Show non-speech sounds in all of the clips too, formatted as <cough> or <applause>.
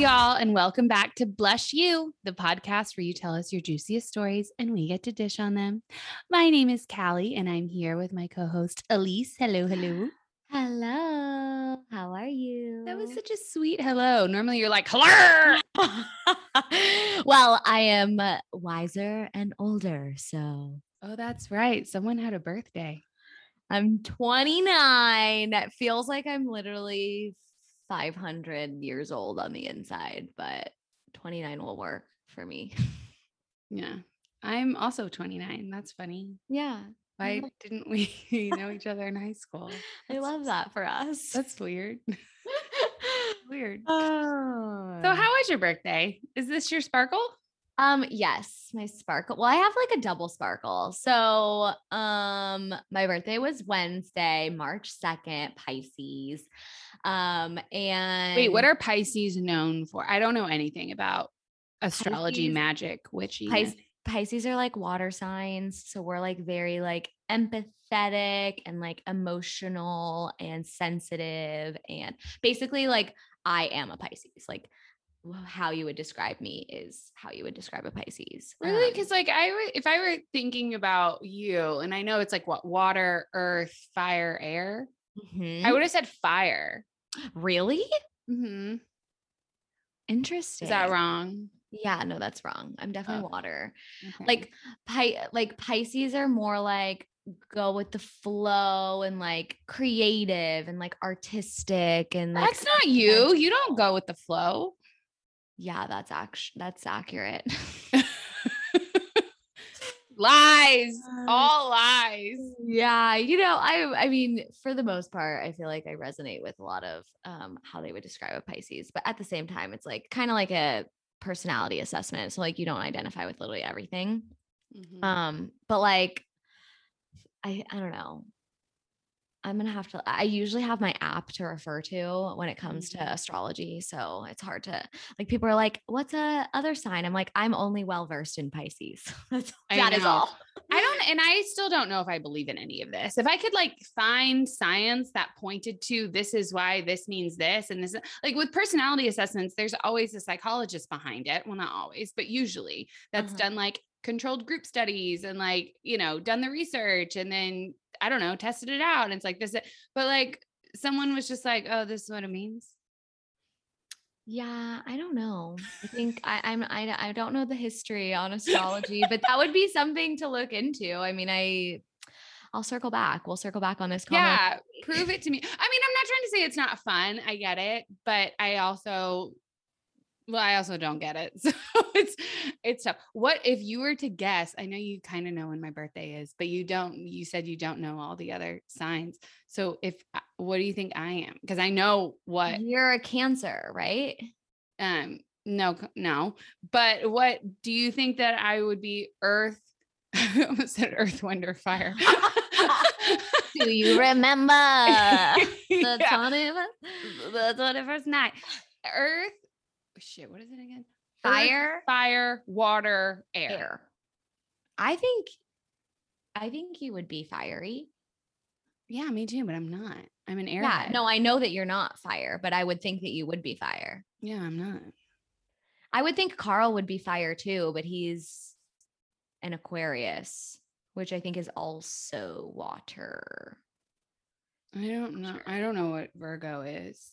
y'all, and welcome back to Blush You, the podcast where you tell us your juiciest stories and we get to dish on them. My name is Callie, and I'm here with my co host, Elise. Hello, hello. Hello. How are you? That was such a sweet hello. Normally you're like, hello. <laughs> well, I am uh, wiser and older, so Oh, that's right. Someone had a birthday. I'm 29. It feels like I'm literally 500 years old on the inside, but 29 will work for me. Yeah. I'm also 29. That's funny. Yeah. Why didn't we <laughs> know each other in high school? <laughs> I love that for us. That's weird. <laughs> weird. oh. So, how was your birthday? Is this your sparkle? Um, yes, my sparkle. Well, I have like a double sparkle. So, um, my birthday was Wednesday, March 2nd, Pisces. Um, and Wait, what are Pisces known for? I don't know anything about astrology, Pisces- magic, witchy. Pis- Pisces are like water signs. So we're like very like empathetic and like emotional and sensitive. And basically, like I am a Pisces. Like how you would describe me is how you would describe a Pisces. Really? Um, Because like I would, if I were thinking about you, and I know it's like what water, earth, fire, air. mhm. I would have said fire. really hmm interesting. Is that wrong? Yeah, no, that's wrong. I'm definitely Oh. water. Okay. Like Pi- like Pisces are more like go with the flow and like creative and like artistic and like that's not you. You don't go with the flow. Yeah, that's actually that's accurate. <laughs> lies, all lies. yeah, you know, I I mean, for the most part, I feel like I resonate with a lot of um how they would describe a Pisces, but at the same time, it's like kind of like a personality assessment. So like you don't identify with literally everything. Mhm. Um, but like I I don't know. I'm gonna have to I usually have my app to refer to when it comes to astrology. So it's hard to like people are like, what's a other sign? I'm like, I'm only well versed in Pisces. <laughs> That is all. I don't, and I still don't know if I believe in any of this. If I could like find science that pointed to this is why this means this, and this, like with personality assessments, there's always a psychologist behind it. Well, not always, but usually that's Uh-huh. done like controlled group studies and like, you know, done the research and then I don't know, tested it out. And it's like this, but like someone was just like, oh, this is what it means. Yeah, I don't know. I think I, I'm I, I don't know the history on astrology, but that would be something to look into. I mean, I I'll circle back. We'll circle back on this. comment. Yeah, prove it to me. I mean, I'm not trying to say it's not fun. I get it, but I also well, I also don't get it. <laughs> So it's it's tough. What if you were to guess? I know you kind of know when my birthday is, but you don't you said you don't know all the other signs. So if uh, what do you think I am? Because I know what You're a Cancer, right? um no no. But what do you think that I would be earth <laughs> I almost said earth, wind, or fire. <laughs> Do you remember the Yeah. 21st? the 21st night. Earth, shit, what is it again? Earth, Fire, fire, water, air. air. I think, I think you would be fiery. Yeah, me too, but I'm not. I'm an air. Yeah, no, I know that you're not fire, but I would think that you would be fire. Yeah, I'm not. I would think Carl would be fire too, but he's an Aquarius, which I think is also water. I don't know. I don't know what Virgo is.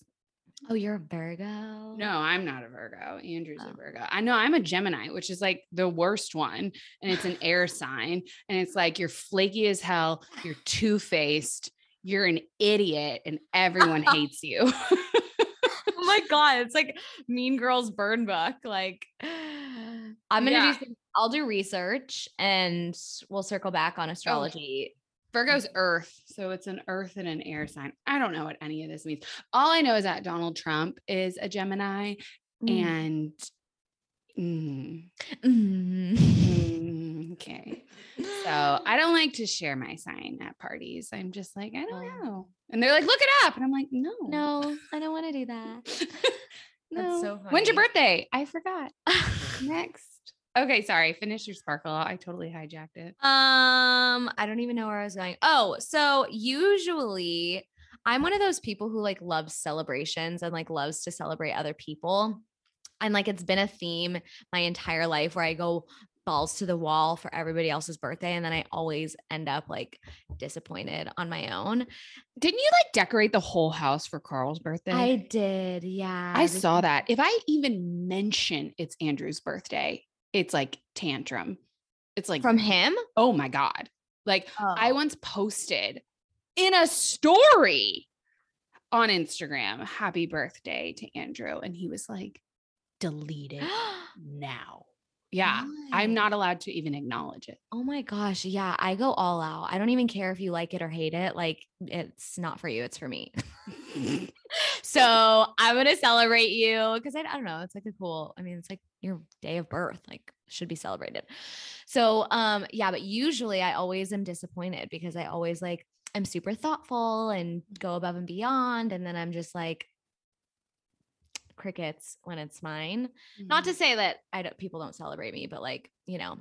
Oh, you're a Virgo? No, I'm not a Virgo. Andrew's Oh. a Virgo. I know I'm a Gemini, which is like the worst one. And it's an air <laughs> sign. And it's like you're flaky as hell. You're two faced. You're an idiot. And everyone <laughs> hates you. <laughs> oh my god, it's like Mean Girls burn book. Like I'm gonna Yeah. do some, I'll do research and we'll circle back on oh. astrology. Virgo's earth. So it's an earth and an air sign. I don't know what any of this means. All I know is that Donald Trump is a Gemini Mm. and mm, Mm. mm, okay. So <laughs> I don't like to share my sign at parties. I'm just like, I don't Oh. know. And they're like, look it up. And I'm like, no. no, I don't want to do that. <laughs> no. so When's your birthday? I forgot. <laughs> Next. Okay, sorry. Finish your sparkle. I totally hijacked it. Um, I don't even know where I was going. Oh, so usually I'm one of those people who like loves celebrations and like loves to celebrate other people. and like it's been a theme my entire life where I go balls to the wall for everybody else's birthday and then I always end up like disappointed on my own. Didn't you like decorate the whole house for Carl's birthday? I did. Yeah. I saw that. If I even mention it's Andrew's birthday, it's like tantrum. It's like from him? Oh my god. Like Oh. I once posted in a story on Instagram, happy birthday to Andrew. And he was like, delete it <gasps> now. Yeah. I'm not allowed to even acknowledge it. Oh my gosh. Yeah. I go all out. I don't even care if you like it or hate it. Like, it's not for you, it's for me. <laughs> <laughs> so I'm going to celebrate you because I, I don't know. It's like a cool, I mean, it's like your day of birth, like, should be celebrated. So, um, yeah, but usually I always am disappointed because I always like, I'm super thoughtful and go above and beyond. And then I'm just like, crickets when it's mine not Mm-hmm. to say that I don't people don't celebrate me, but like, you know.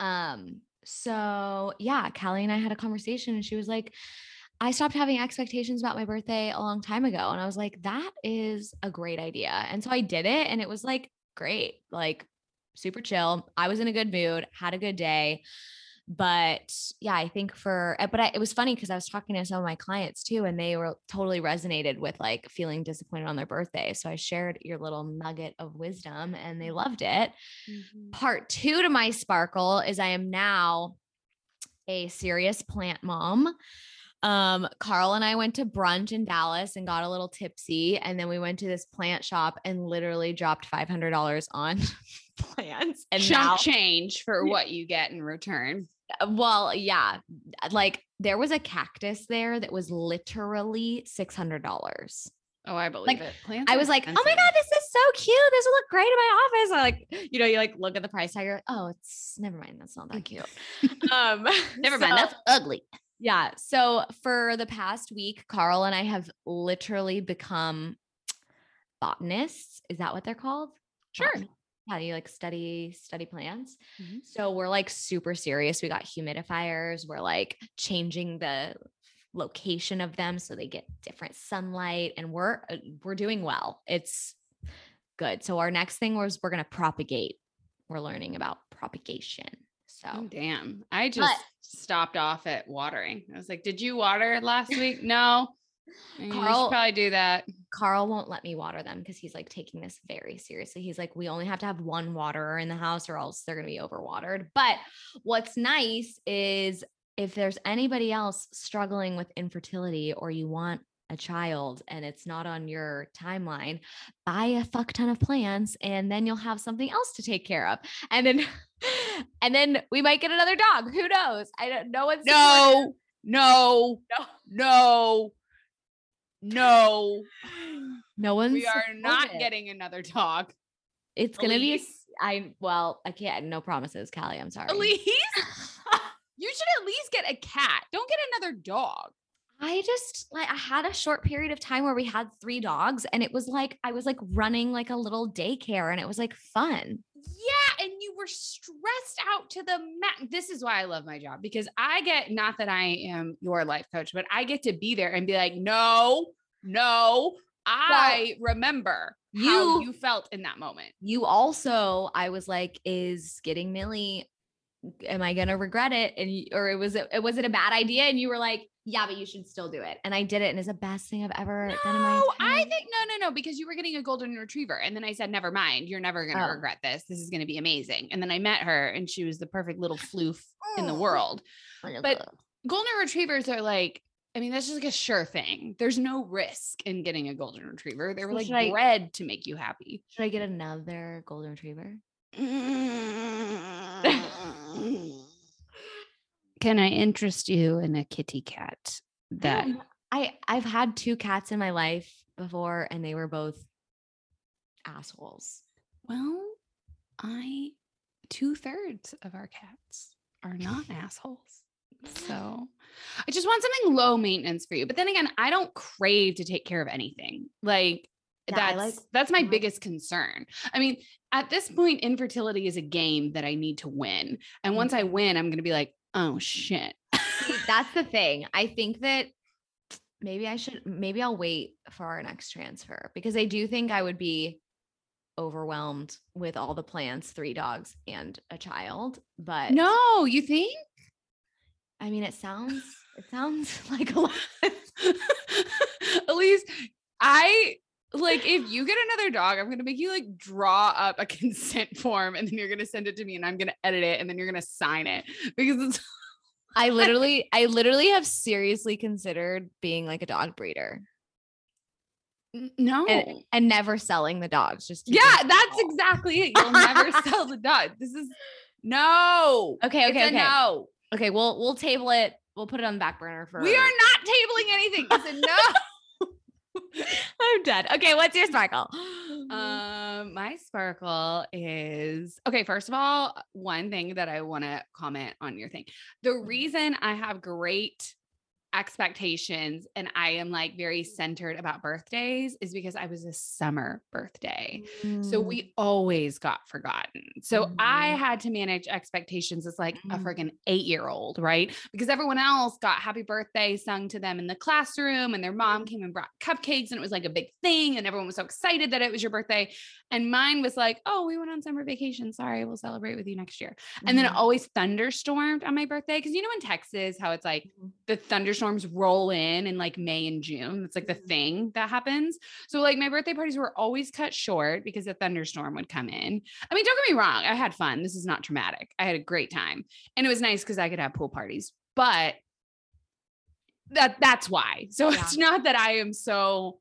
Um, so yeah, Callie and I had a conversation and she was like, I stopped having expectations about my birthday a long time ago. And I was like, that is a great idea. And so I did it and it was like great, like super chill. I was in a good mood, had a good day. But yeah, I think for, uh, but I, it was funny because I was talking to some of my clients too, and they were totally resonated with like feeling disappointed on their birthday. So I shared your little nugget of wisdom and they loved it Mhm. part two to my sparkle is I am now a serious plant mom. Um, Carl and I went to brunch in Dallas and got a little tipsy, and then we went to this plant shop and literally dropped five hundred dollars on <laughs> plants. And Chunk now, change for what you get in return. well, yeah, like there was a cactus there that was literally six hundred dollars. Oh, I believe Like, it. Plants I was like, oh my. God, this is so cute. This will look great in my office. I like, you know, you like look at the price tag, you're like, oh, it's never mind. That's not that cute. <laughs> um, Never <laughs> so- mind. That's ugly. Yeah. So for the past week, Carl and I have literally become botanists. Is that what they're called? Sure. Botan- Yeah, you like study study plants. Mhm. So we're like super serious. We got humidifiers. We're like changing the location of them so they get different sunlight and we're uh, we're doing well. It's good. So our next thing was we're going to propagate. We're learning about propagation. So Oh, damn. I just stopped off at watering. I was like, Did you water last week? No. <laughs> "Mm, You should Carl- probably do that. Carl won't let me water them because he's like taking this very seriously. He's like, we only have to have one waterer in the house or else they're going to be overwatered. But what's nice is if there's anybody else struggling with infertility or you want a child and it's not on your timeline, buy a fuck ton of plants and then you'll have something else to take care of. And then, <laughs> and then we might get another dog. Who knows? I don't know. One's <laughs> No, no, no, <sighs> no, no. no one's. We are not getting another dog. It's gonna be. a Elise? I well, I can't. No promises, Callie. I'm sorry. Elise, <laughs> you should at least get a cat. Don't get another dog. I just like I had a short period of time where we had three dogs, and it was like I was like running like a little daycare, and it was like fun. Yeah, and you were stressed out to the max. This is why I love my job because I get not that I am your life coach, but I get to be there and be like, no, no, I remember how you- you felt in that moment. You also, I was like, is getting Millie. Am I gonna regret it? And or it was it was it a bad idea? And you were like, yeah, but you should still do it. And I did it, and it's the best thing I've ever done in my. Life. No, I think no, no, no, because you were getting a golden retriever. And then I said, never mind, you're never gonna Oh. regret this. This is gonna be amazing. And then I met her and she was the perfect little floof in the oh, world. But golden retrievers are like, I mean, that's just like a sure thing. There's no risk in getting a golden retriever. They were So like should I- bred to make you happy. should I get another golden retriever? <laughs> <laughs> Can I interest you in a kitty cat that Um, I I've had two cats in my life before, and they were both assholes. well, I two thirds of our cats are not <laughs> assholes. So I just want something low maintenance for you. But then again, I don't crave to take care of anything. Like Yeah, that's like- that's my I biggest concern. I mean, at this point, infertility is a game that I need to win. And once I Mm-hmm. win, I'm gonna be like, oh mm. shit. See, that's the <laughs> thing. I think that maybe I should maybe I'll wait for our next transfer because I do think I would be overwhelmed with all the plants, three dogs and a child. But No, you think? I mean, it sounds it sounds <laughs> like a lot. <laughs> Elise, I like if you get another dog, I'm gonna make you like draw up a <laughs> consent form and then you're gonna send it to me and I'm gonna edit it and then you're gonna sign it because it's <laughs> I literally, I literally have seriously considered being like a dog breeder no. and, and never selling the dogs. Just yeah, that's exactly it. You'll never <laughs> sell the dog. This is no. okay. Okay. Okay. no. Okay. We'll we'll table it. We'll put it on the back burner for. We are not tabling anything. It's a no. <laughs> I'm dead. Okay. What's your sparkle? Um, my sparkle is okay. First of all, one thing that I want to comment on your thing. The reason I have great expectations and I am like very centered about birthdays is because I was a summer birthday. So Mm. we always got forgotten. So I Mhm. had to manage expectations as like a Mm. freaking eight year old, right? Because everyone else got happy birthday sung to them in the classroom and their mom came and brought cupcakes and it was like a big thing and everyone was so excited that it was your birthday. And mine was like, oh, we went on summer vacation. Sorry, we'll celebrate with you next year. And then it Mhm. always thunderstormed on my birthday. Cause you know, in Texas, how it's like Mhm. the thunderstorms roll in in like May and June. It's like the Mhm. thing that happens. So like my birthday parties were always cut short because a thunderstorm would come in. I mean, don't get me wrong, I had fun. This is not traumatic. I had a great time. And it was nice because I could have pool parties. But that that's why. So Yeah. it's not that I am so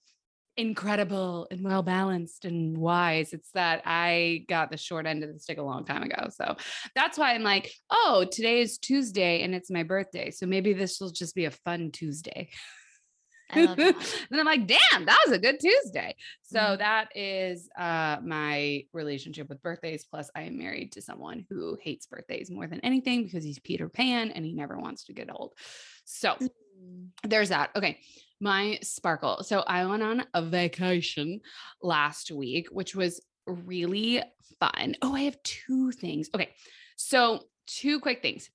incredible and well balanced and wise. It's that I got the short end of the stick a long time ago. So that's why I'm like, oh, today is Tuesday and it's my birthday. So maybe this will just be a fun Tuesday. I love <laughs> that. and I'm like, damn, that was a good Tuesday. So Mhm. that is uh my relationship with birthdays. Plus, I am married to someone who hates birthdays more than anything because he's Peter Pan and he never wants to get old. So Mm. there's that. Okay. My sparkle. So I went on a vacation last week, which was really fun. Oh, I have two things. Okay. So, two quick things.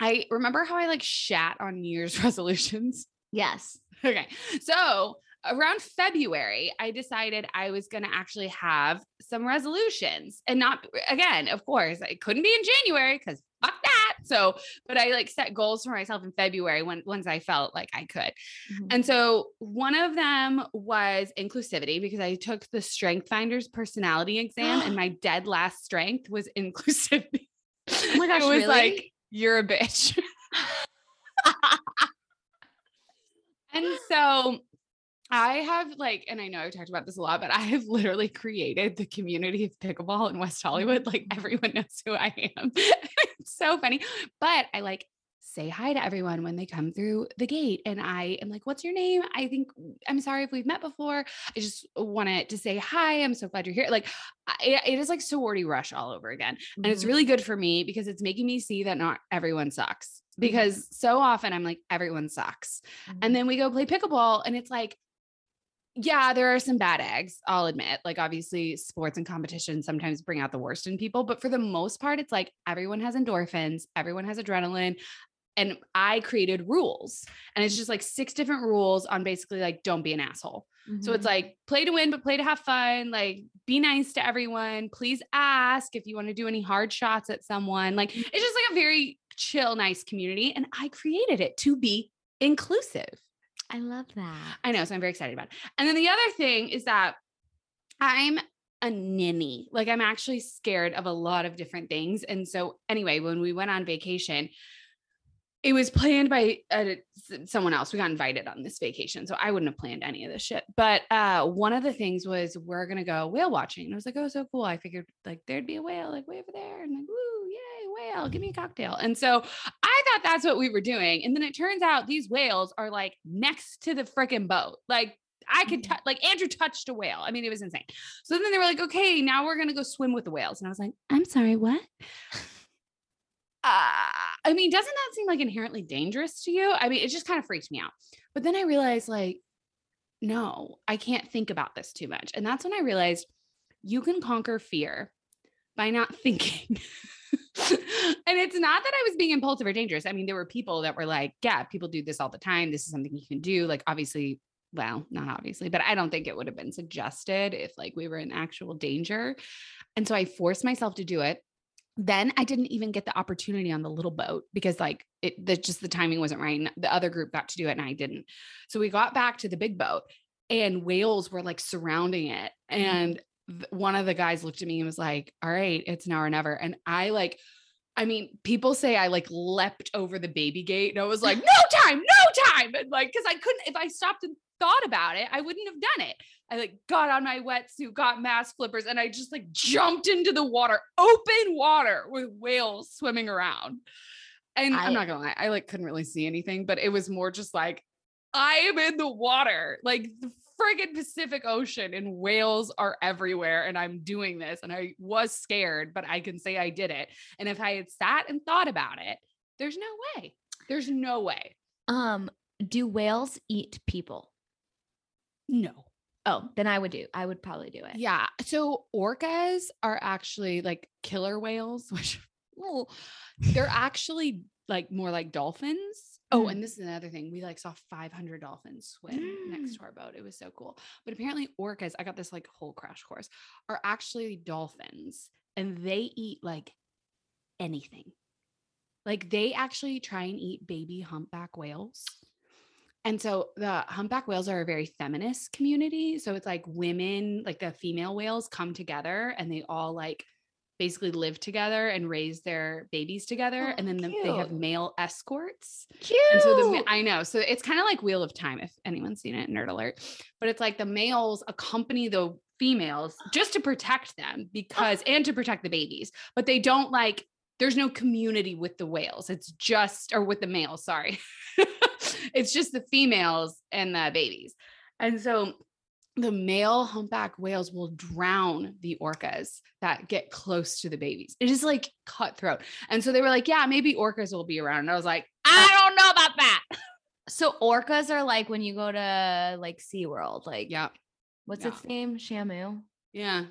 I remember how I like shat on New Year's <laughs> resolutions. Yes. Okay. So around February, I decided I was going to actually have some resolutions and not, again, of course, it couldn't be in January because fuck that. So, but I like set goals for myself in February when, once I felt like I could. Mhm. And so one of them was inclusivity because I took the Strength Finders personality exam and <gasps> my dead last strength was <laughs> inclusivity. Oh my gosh, it was really? like, you're a bitch. <laughs> And so I have like, and I know I've talked about this a lot, but I have literally created the community of pickleball in West mm-hmm. Hollywood. Like everyone <laughs> knows who I am. it's so funny. But I like say hi to everyone when they come through the gate. And I am like, what's your name? I think I'm sorry if we've met before. I just wanted to say hi. I'm so glad you're here. Like I, it is like sorority rush all over again. And it's really mm-hmm. good for me because it's making me see that not everyone sucks. Mm-hmm. Because so often I'm like, everyone sucks. Mhm. And then we go play pickleball, and it's like, yeah, there are some bad eggs, I'll admit. Like, obviously, sports and competition sometimes bring out the worst in people, but for the most part, it's like everyone has endorphins, everyone has adrenaline. And I created rules, and it's just like six different rules on basically like, don't be an asshole. So it's Mhm. like play to win, but play to have fun. Like be nice to everyone. Please ask if you want to do any hard shots at someone. Like it's just like a very chill, nice community. And I created it to be inclusive. I love that. I know. So I'm very excited about it. And then the other thing is that I'm a ninny. Like I'm actually scared of a lot of different things. And so anyway, when we went on vacation, it was planned by uh, someone else. We got invited on this vacation. So I wouldn't have planned any of this shit. But uh, one of the things was we're going to go whale watching. And I was like, oh, so cool. I figured like there'd be a whale like way over there. And like, woo, whale, give me a cocktail. And so I thought that's what we were doing. And then it turns out these whales are like next to the freaking boat. Like I could Mhm. touch, like Andrew touched a whale. I mean, it was insane. So then they were like, okay, now we're going to go swim with the whales. And I was like, I'm sorry, what? Uh, I mean, doesn't that seem like inherently dangerous to you? I mean, it just kind of freaked me out. But then I realized, like, no, I can't think about this too much. And that's when I realized you can conquer fear by not <laughs> thinking. <laughs> and it's not that I was being impulsive or dangerous. I mean, there were people that were like, yeah, people do this all the time. This is something you can do. Like, obviously, well, not obviously, but I don't think it would have been suggested if like we were in actual danger. And so I forced myself to do it. Then I didn't even get the opportunity on the little boat because like it the just the timing wasn't right. And the other group got to do it and I didn't. So we got back to the big boat and whales were like surrounding it. Mm-hmm. And th- one of the guys looked at me and was like, All right, it's now or never. And I like I mean, people say I like leapt over the baby gate and I was like, <laughs> no time, no time. And like, cause I couldn't, if I stopped and thought about it, I wouldn't have done it. I like got on my wetsuit, got mask flippers, and I just like jumped into the water, open water with whales swimming around. And I, am not gonna lie, I like couldn't really see anything, but it was more just like, I am in the water. Like the friggin' Pacific Ocean and whales are everywhere. And I'm doing this. And I was scared, but I can say I did it. And if I had sat and thought about it, there's no way. There's no way. Um, do whales eat people? No. Oh, then I would do. I would probably do it. Yeah. So orcas are actually like killer whales, <laughs> which well, they're actually like more like dolphins Oh, mm. and this is another thing. We like saw 500 dolphins swim mm. next to our boat. It was so cool. But apparently, orcas, I got this like whole crash course, are actually dolphins and they eat like anything. Like they actually try and eat baby humpback whales. And so the humpback whales are a very feminist community. So it's like women, like the female whales come together and they all like basically live together and raise their babies together oh, and then the, they have male escorts. Cute and so the, i know so it's kind of like wheel of time if anyone's seen it nerd alert. But it's like the males accompany the females just to protect them because <gasps> and to protect the babies but they don't like there's no community with the whales. It's just or with the males sorry. <laughs> It's just the females and the babies. And so the male humpback whales will drown the orcas that get close to the babies. It is like cutthroat. And so they were like, yeah, maybe orcas will be around. And I was like, I don't know about that. So orcas are like when you go to like SeaWorld, like yeah. What's yeah. its name? Shamu. Yeah.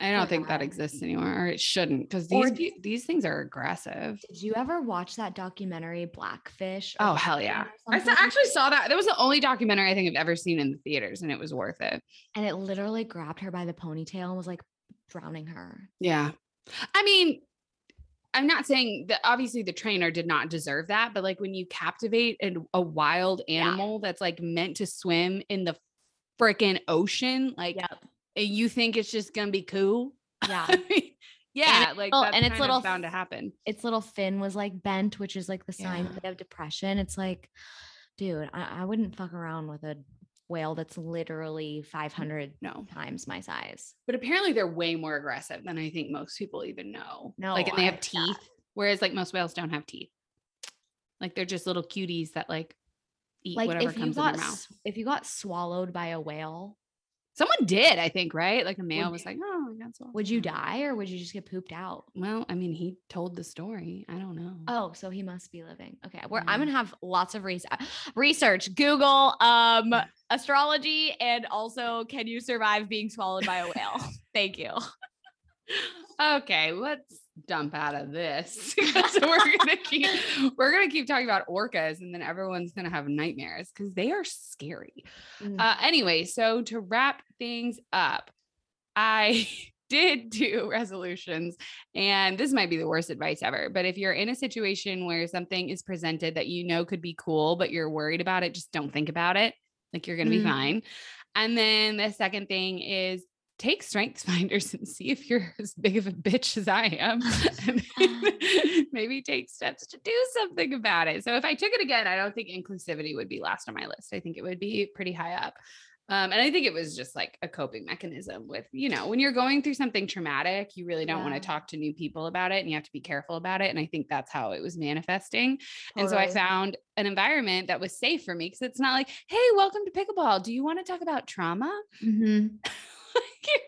I don't think that exists anymore, or it shouldn't, because these these things are aggressive. Did you ever watch that documentary Blackfish? Oh hell yeah! I actually saw that. That was the only documentary I think I've ever seen in the theaters, and it was worth it. And it literally grabbed her by the ponytail and was like drowning her. Yeah, I mean, I'm not saying that obviously the trainer did not deserve that, but like when you captivate a, a wild animal yeah. that's like meant to swim in the freaking ocean, like. Yep you think it's just gonna be cool? Yeah. <laughs> yeah, and like and it's little bound to happen. Its little fin was like bent, which is like the sign yeah. of depression. It's like, dude, I, I wouldn't fuck around with a whale that's literally 500 no times my size. But apparently they're way more aggressive than I think most people even know. No, like and they have teeth, that. whereas like most whales don't have teeth. Like they're just little cuties that like eat like whatever comes got, in their mouth. If you got swallowed by a whale, Someone did, I think, right? Like a male would was like, "Oh, that's all." Would you die or would you just get pooped out? Well, I mean, he told the story. I don't know. Oh, so he must be living. Okay, where yeah. I'm gonna have lots of research. Research, Google, um, <laughs> astrology, and also, can you survive being swallowed by a whale? <laughs> Thank you. <laughs> okay, let's dump out of this. <laughs> so we're gonna keep we're gonna keep talking about orcas, and then everyone's gonna have nightmares because they are scary. Mm. Uh, anyway, so to wrap things up, I <laughs> did do resolutions, and this might be the worst advice ever. But if you're in a situation where something is presented that you know could be cool, but you're worried about it, just don't think about it. Like you're gonna mm. be fine. And then the second thing is take strengths <laughs> finders and see if you're as big of a bitch as I am. <laughs> <laughs> maybe take steps to do something about it. So if I took it again, I don't think inclusivity would be last on my list. I think it would be pretty high up. Um, and I think it was just like a coping mechanism with, you know, when you're going through something traumatic, you really don't yeah. want to talk to new people about it and you have to be careful about it. And I think that's how it was manifesting. Totally. And so I found an environment that was safe for me because it's not like, hey, welcome to pickleball. Do you want to talk about trauma? Mm-hmm.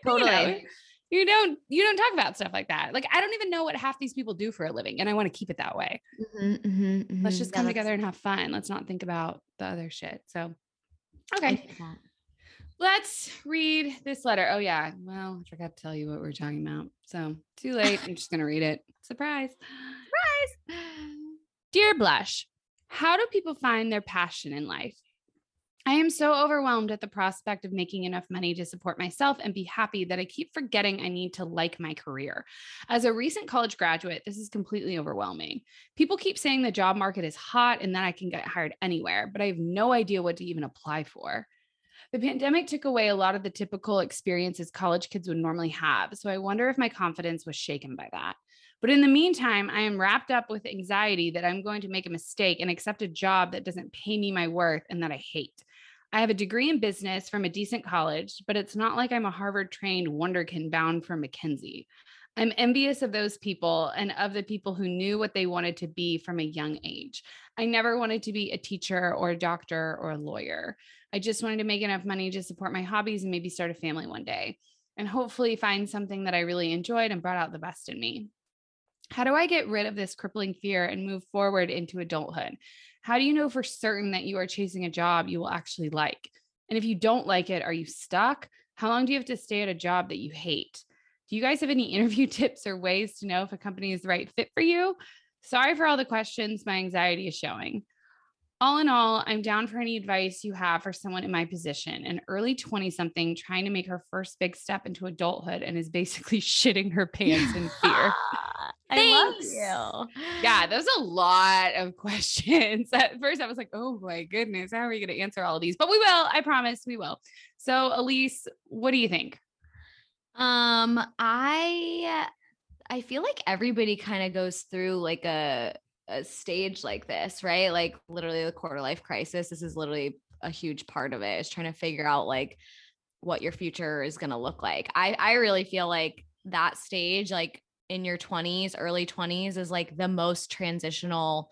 Totally. <laughs> You, know, you don't you don't talk about stuff like that. Like I don't even know what half these people do for a living, and I want to keep it that way. Mm-hmm, mm-hmm, mm-hmm. Let's just come together and have fun. Let's not think about the other shit. So, okay. Let's read this letter. Oh yeah. Well, I forgot to tell you what we are talking about. So too late. <laughs> I'm just gonna read it. Surprise. Surprise. Dear Blush, how do people find their passion in life? I am so overwhelmed at the prospect of making enough money to support myself and be happy that I keep forgetting I need to like my career. As a recent college graduate, this is completely overwhelming. People keep saying the job market is hot and that I can get hired anywhere, but I have no idea what to even apply for. The pandemic took away a lot of the typical experiences college kids would normally have. So I wonder if my confidence was shaken by that. But in the meantime, I am wrapped up with anxiety that I'm going to make a mistake and accept a job that doesn't pay me my worth and that I hate. I have a degree in business from a decent college, but it's not like I'm a Harvard trained wonderkin bound for McKinsey. I'm envious of those people and of the people who knew what they wanted to be from a young age. I never wanted to be a teacher or a doctor or a lawyer. I just wanted to make enough money to support my hobbies and maybe start a family one day and hopefully find something that I really enjoyed and brought out the best in me. How do I get rid of this crippling fear and move forward into adulthood? How do you know for certain that you are chasing a job you will actually like? And if you don't like it, are you stuck? How long do you have to stay at a job that you hate? Do you guys have any <laughs> interview tips or ways to know if a company is the right fit for you? Sorry for all the questions. My anxiety is showing. All in all, I'm down for any advice you have for someone in my position, an early 20 something trying to make her first big step into adulthood and is basically <laughs> shitting her pants in fear. <laughs> I love you. Yeah, there's a lot of <laughs> questions. At first, I was like, oh my goodness, how are we going to answer all of these? But we will. I promise we will. So, Elise, what do you think? Um, I I feel like everybody kind of goes through like a a stage like this, right? Like literally the quarter life crisis. This is literally a huge part of it is trying to figure out like what your future is going to look like. I I really feel like that stage like in your 20s, early 20s is like the most transitional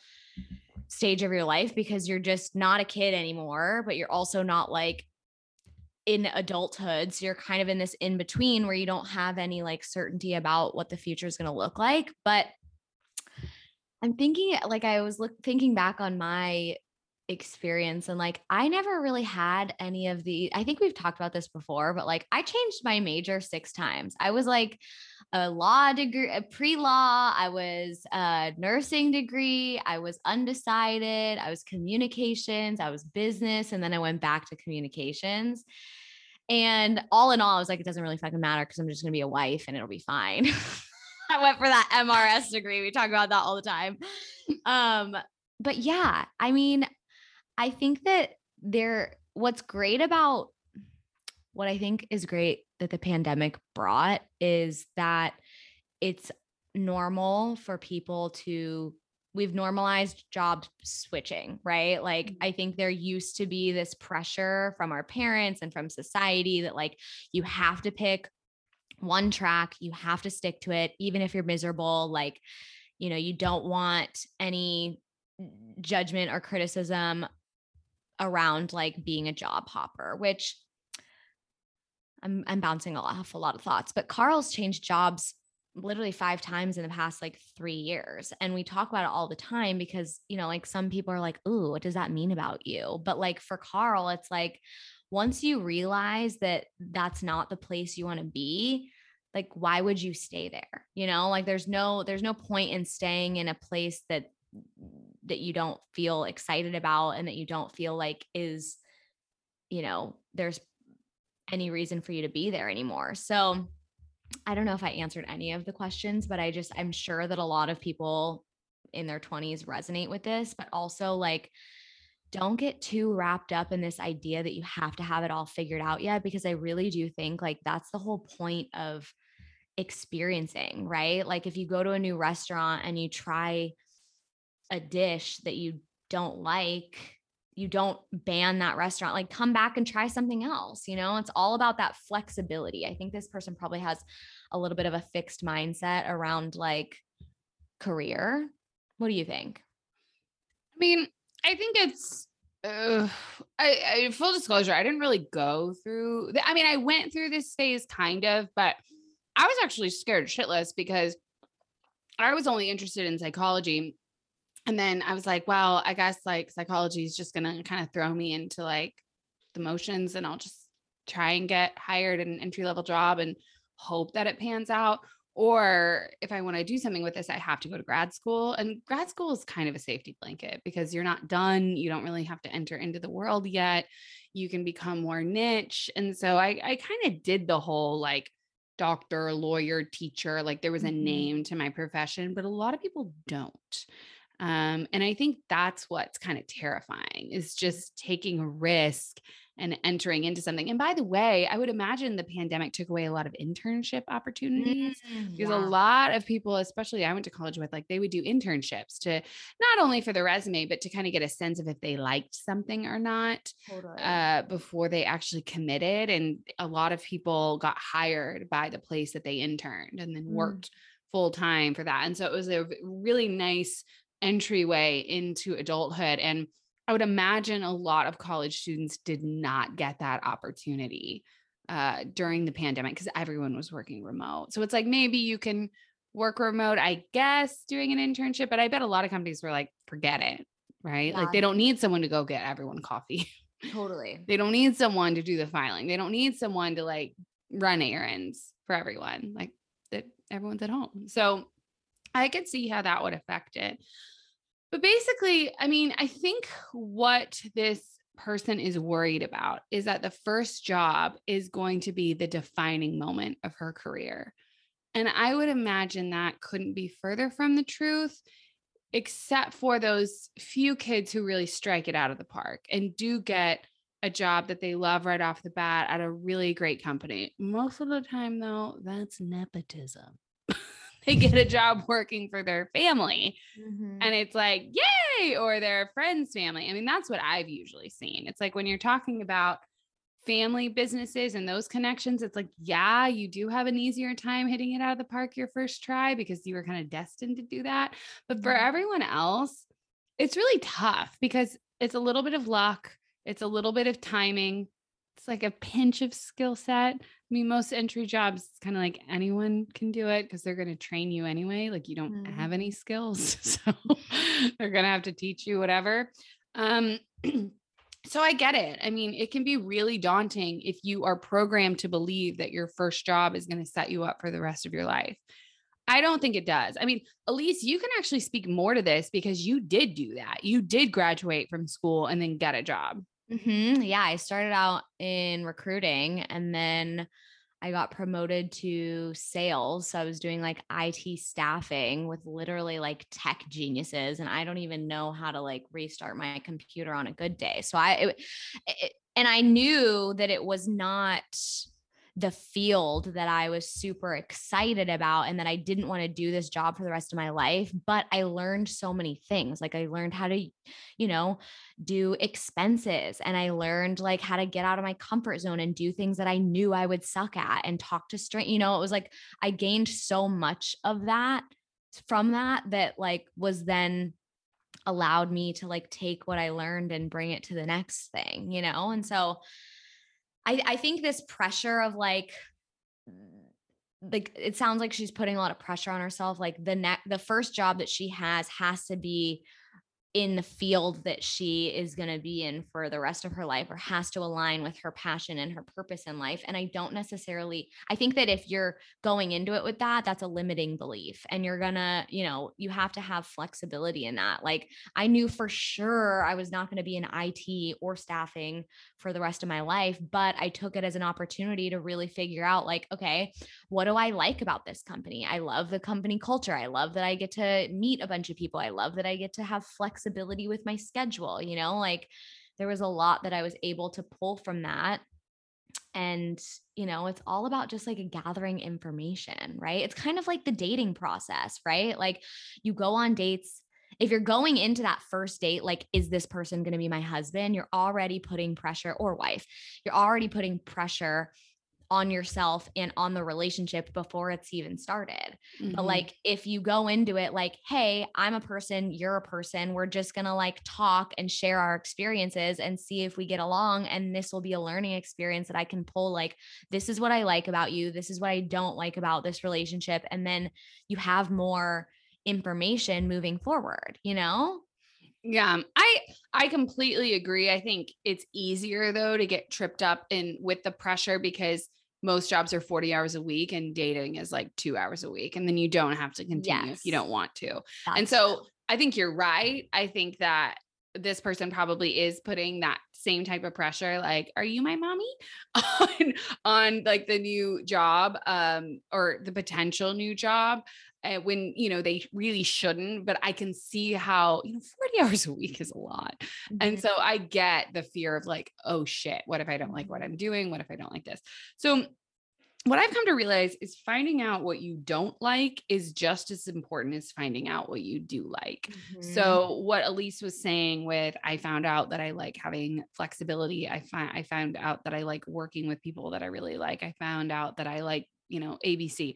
stage of your life because you're just not a kid anymore, but you're also not like in adulthood. So you're kind of in this in between where you don't have any like certainty about what the future is going to look like. But I'm thinking, like, I was look, thinking back on my experience and like I never really had any of the I think we've talked about this before but like I changed my major 6 times. I was like a law degree, a pre-law, I was a nursing degree, I was undecided, I was communications, I was business and then I went back to communications. And all in all I was like it doesn't really fucking matter cuz I'm just to be a wife and it'll be fine. <laughs> I went for that MRS degree. We talk about that all the time. Um but yeah, I mean, I think that there, what's great about what I think is great that the pandemic brought is that it's normal for people to we've normalized job switching, right? Like mm-hmm. I think there used to be this pressure from our parents and from society that like you have to pick one track, you have to stick to it even if you're miserable, like you know, you don't want any judgment or criticism around like being a job hopper, which I'm I'm bouncing off a lot of thoughts, but Carl's changed jobs literally five times in the past like three years. And we talk about it all the time because, you know, like some people are like, ooh, what does that mean about you? But like for Carl, it's like once you realize that that's not the place you want to be, like why would you stay there? You know, like there's no there's no point in staying in a place that that you don't feel excited about and that you don't feel like is you know there's any reason for you to be there anymore. So i don't know if i answered any of the questions but i just i'm sure that a lot of people in their 20s resonate with this but also like don't get too wrapped up in this idea that you have to have it all figured out yet because i really do think like that's the whole point of experiencing right? Like if you go to a new restaurant and you try a dish that you don't like, you don't ban that restaurant. Like come back and try something else. You know, it's all about that flexibility. I think this person probably has a little bit of a fixed mindset around like career. What do you think? I mean, I think it's uh, I, I full disclosure, I didn't really go through. The, I mean, I went through this phase kind of, but I was actually scared shitless because I was only interested in psychology and then I was like, well, I guess like psychology is just gonna kind of throw me into like the motions and I'll just try and get hired in an entry level job and hope that it pans out. or if I want to do something with this, I have to go to grad school. And grad school is kind of a safety blanket because you're not done. You don't really have to enter into the world yet. You can become more niche. And so I, I kind of did the whole like doctor, lawyer, teacher, like there was a Mhm. name to my profession, but a lot of people don't. Um, and I think that's what's kind of terrifying is just taking a risk and entering into something. And by the way, I would imagine the pandemic took away a lot of internship opportunities Mm, because a lot of people, especially I went to college with, like they would do internships to not only for the resume, but to kind of get a sense of if they liked something or not totally. uh, before they actually committed. And a lot of people got hired by the place that they interned and then Mm. worked full time for that. And so it was a really nice entryway into adulthood. And I would imagine a lot of college students did not get that opportunity uh, during the pandemic because everyone was working remote. So it's like maybe you can work remote, I guess, doing an internship, but I bet a lot of companies were like, forget it. Right. Like they don't need someone to go get everyone coffee. <laughs> totally. They don't need someone to do the filing. They don't need someone to like run errands for everyone. Like that everyone's at home. So I could see how that would affect it. But basically, I mean, I think what this person is worried about is that the first job is going to be the defining moment of her career. And I would imagine that couldn't be further from the truth, except for those few kids who really strike it out of the park and do get a job that they love right off the bat at a really great company. Most of the time, though, that's nepotism. <laughs> <laughs> they get a job working for their family Mhm. and it's like, yay, or their friend's family. I mean, that's what I've usually seen. It's like when you're talking about family businesses and those connections, it's like, yeah, you do have an easier time hitting it out of the park your first try because you were kind of destined to do that. But for everyone else, it's really tough because it's a little bit of luck, it's a little bit of timing, it's like a pinch of skill set. I mean, most entry jobs, it's kind of like anyone can do it because they're going to train you anyway. Like you don't Mhm. have any skills. <laughs> So they're going to have to teach you whatever. Um, <clears throat> so I get it. I mean, it can be really daunting if you are programmed to believe that your first job is going to set you up for the rest of your life. I don't think it does. I mean, Elise, you can actually speak more to this because you did do that. You did graduate from school and then get a job. Mhm. Yeah, I started out in recruiting and then I got promoted to sales. So I was doing like IT staffing with literally like tech geniuses and I don't even know how to like restart my computer on a good day. So I it, it, and I knew that it was not the field that I was super excited about and that I didn't want to do this job for the rest of my life, but I learned so many things. Like I learned how to, you know, do expenses and I learned like how to get out of my comfort zone and do things that I knew I would suck at and talk to straight, you know, it was like I gained so much of that from that that like was then allowed me to like take what I learned and bring it to the next thing, you know? And so I I think this pressure of like like it sounds like she's putting a lot of pressure on herself like the next the first job that she has has to be in the field that she is going to be in for the rest of her life or has to align with her passion and her purpose in life and i don't necessarily i think that if you're going into it with that that's a limiting belief and you're going to you know you have to have flexibility in that like i knew for sure i was not going to be in IT or staffing for the rest of my life but i took it as an opportunity to really figure out like okay what do I like about this company? I love the company culture. I love that I get to meet a bunch of people. I love that I get to have flexibility with my schedule. You know, like there was a lot that I was able to pull from that. And, you know, it's all about just like a gathering information, right? It's kind of like the dating process, right? Like you go on dates. If you're going into that first date, like, is this person going to be my husband? You're already putting pressure or wife. You're already putting pressure on yourself and on the relationship before it's even started. But Mhm. like if you go into it like, hey, I'm a person, you're a person, we're just going to like talk and share our experiences and see if we get along and this will be a learning experience that I can pull like this is what I like about you, this is what I don't like about this relationship and then you have more information moving forward, you know? Yeah, um, I I completely agree. I think it's easier though to get tripped up in with the pressure because most jobs are 40 hours a week and dating is like two hours a week. And then you don't have to continue if you don't want to. That's and so I think you're right. I think that this person probably is putting that same type of pressure like are you my mommy <laughs> on on like the new job um or the potential new job uh, when you know they really shouldn't but i can see how you know 40 <laughs> hours a week is a lot and Mhm. so I get the fear of like, oh shit, what if I don't like what I'm doing? What if I don't like this? So what I've come to realize is finding out what you don't like is just as important as finding out what you do like. Mhm. So what Elise was saying with I found out that I like having flexibility. I find I found out that I like working with people that I really like. I found out that I like, you know, ABC.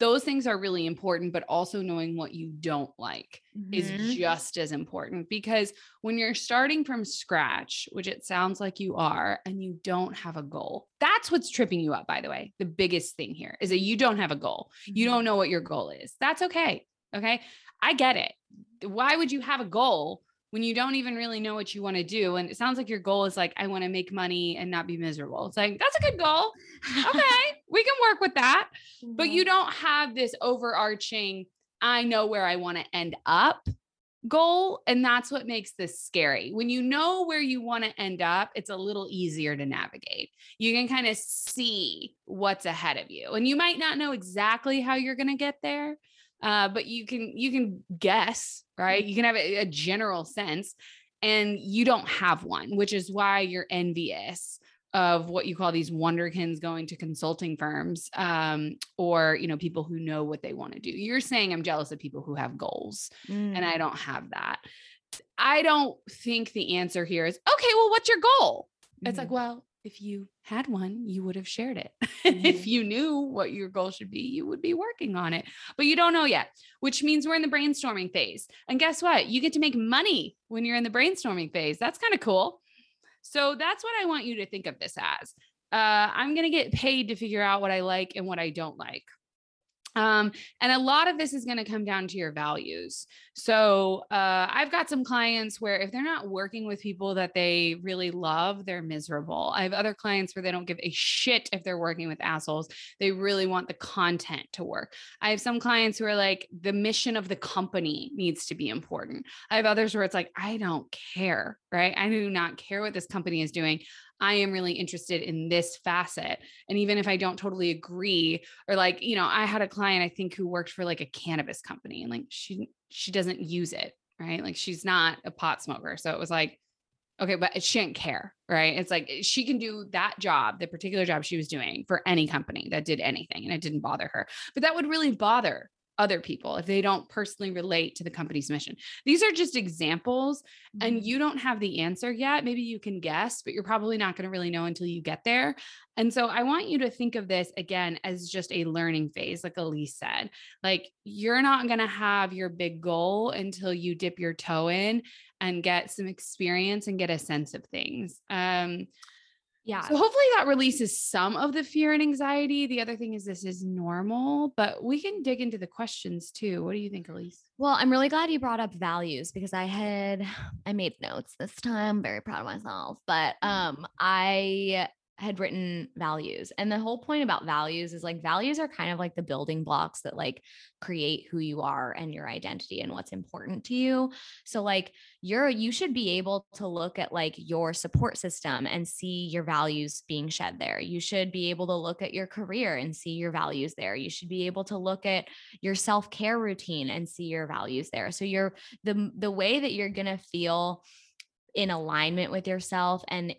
Those things are really important, but also knowing what you don't like is Mhm. just as important because when you're starting from scratch, which it sounds like you are, and you don't have a goal, that's what's tripping you up, by the way. The biggest thing here is that you don't have a goal. You Mhm. don't know what your goal is. That's okay. Okay. I get it. Why would you have a goal when you don't even really know what you want to do? And it sounds like your goal is like, I want to make money and not be miserable. It's like, that's a good goal. <laughs> Okay. we can work with that but you Mhm. don't have this overarching i know where i want to end up goal and that's what makes this scary when you know where you want to end up it's a little easier to navigate you can kind of see what's ahead of you and you might not know exactly how you're going to get there uh, but you can you can guess right? You can have a, a general sense and you don't have one which is why you're envious of what you call these wonderkins going to consulting firms um, or you know people who know what they want to do. You're saying i'm jealous of people who have goals and Mm. i don't have that. I don't think the answer here is okay well what's your goal? It's like Mhm. well if you had one you would have shared it <laughs> if Mhm. you knew what your goal should be you would be working on it but you don't know yet which means we're in the brainstorming phase and guess what you get to make money when you're in the brainstorming phase that's kind of cool so that's what I want you to think of this as. Uh, I'm going to get paid to figure out what I like and what I don't like. Um, and a lot of this is going to come down to your values. So uh, I've got some clients where if they're not working with people that they really love, they're miserable. I have other clients where they don't give a shit if they're working with assholes. They really want the content to work. I have some clients who are like, the mission of the company needs to be important. I have others where it's like, I don't care, right? I do not care what this company is doing. I am really interested in this facet. And even if I don't totally agree, or like, you know, I had a client I think who worked for like a cannabis company and like she she doesn't use it, right? Like she's not a pot smoker. So it was like, okay, but she didn't care, right? It's like eh, she can do that job, the particular job she was doing for any company that did anything and it didn't bother her. But that would really bother other people if they don't personally relate to the company's mission. These are just examples and Mhm. you don't have the answer yet. Maybe you can guess, but you're probably not going to really know until you get there. And so I want you to think of this again as just a learning phase, like Elise said. Like you're not going to have your big goal until you dip your toe in and get some experience and get a sense of things. Um, yeah. so hopefully that releases some of the fear and anxiety. The other thing is this is normal, but we can dig into the questions too. What do you think, Elise? Well, I'm really glad you brought up values because I had <sighs> I made notes this time. Very proud of myself. But um I had written values. And the whole point about values is like values are kind of like the building blocks that like create who you are and your identity and what's important to you. So like you're you should be able to look at like your support system and see your values being shed there. You should be able to look at your career and see your values there. You should be able to look at your self-care routine and see your values there. So you're the the way that you're going to feel in alignment with yourself and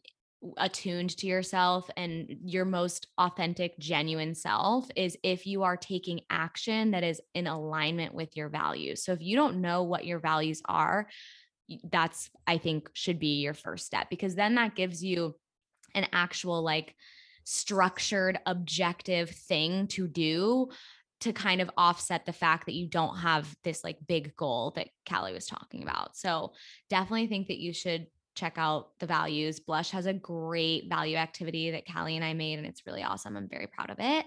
attuned to yourself and your most authentic genuine self is if you are taking action that is in alignment with your values. So if you don't know what your values are, that's I think should be your first step because then that gives you an actual like structured objective thing to do to kind of offset the fact that you don't have this like big goal that Callie was talking about. So definitely think that you should check out the values. Blush has a great value activity that Callie and I made, and it's really awesome. I'm very proud of it.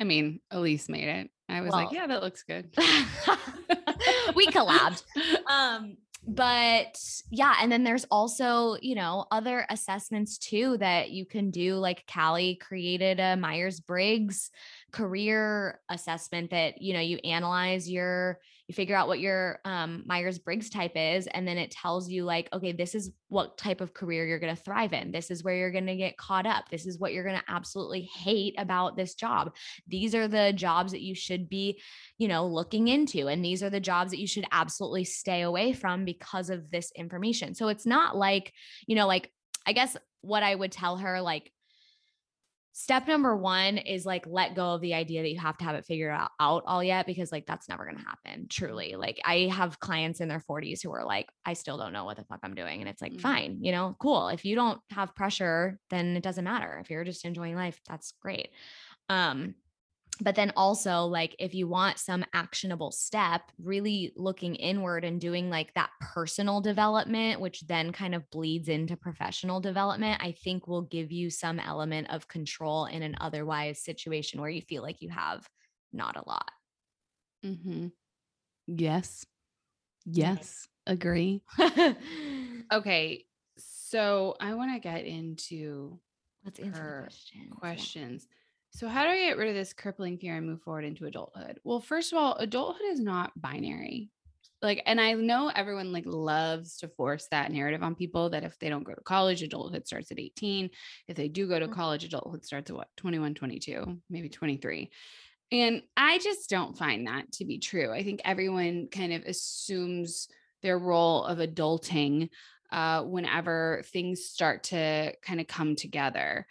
I mean, Elise made it. I was like, yeah, that looks good. <laughs> we collabed. Um, but yeah, and then there's also, you know, other assessments too that you can do. Like Callie created a Myers Briggs career assessment that, you know, you analyze your you figure out what your um, Myers Briggs type is, and then it tells you, like, okay, this is what type of career you're going to thrive in. This is where you're going to get caught up. This is what you're going to absolutely hate about this job. These are the jobs that you should be, you know, looking into. And these are the jobs that you should absolutely stay away from because of this information. So it's not like, you know, like, I guess what I would tell her, like, step number one is like let go of the idea that you have to have it figured out, out all yet because like that's never going to happen truly like i have clients in their 40s who are like i still don't know what the fuck i'm doing and it's like mm-hmm. fine you know cool if you don't have pressure then it doesn't matter if you're just enjoying life that's great um but then also like if you want some actionable step really looking inward and doing like that personal development which then kind of bleeds into professional development i think will give you some element of control in an otherwise situation where you feel like you have not a lot. Mm-hmm. yes. Yes. Agree. <laughs> Okay. So i want to get into let's answer questions, questions. Yeah so, how do I get rid of this crippling fear and move forward into adulthood? Well, first of all, adulthood is not binary. Like, and I know everyone like loves to force that narrative on people that if they don't go to college, adulthood starts at 18. If they do go to mm. college, adulthood starts at what, 21, 22, maybe 23. And I just don't find that to be true. I think everyone kind of assumes their role of adulting uh, whenever things start to kind of come together.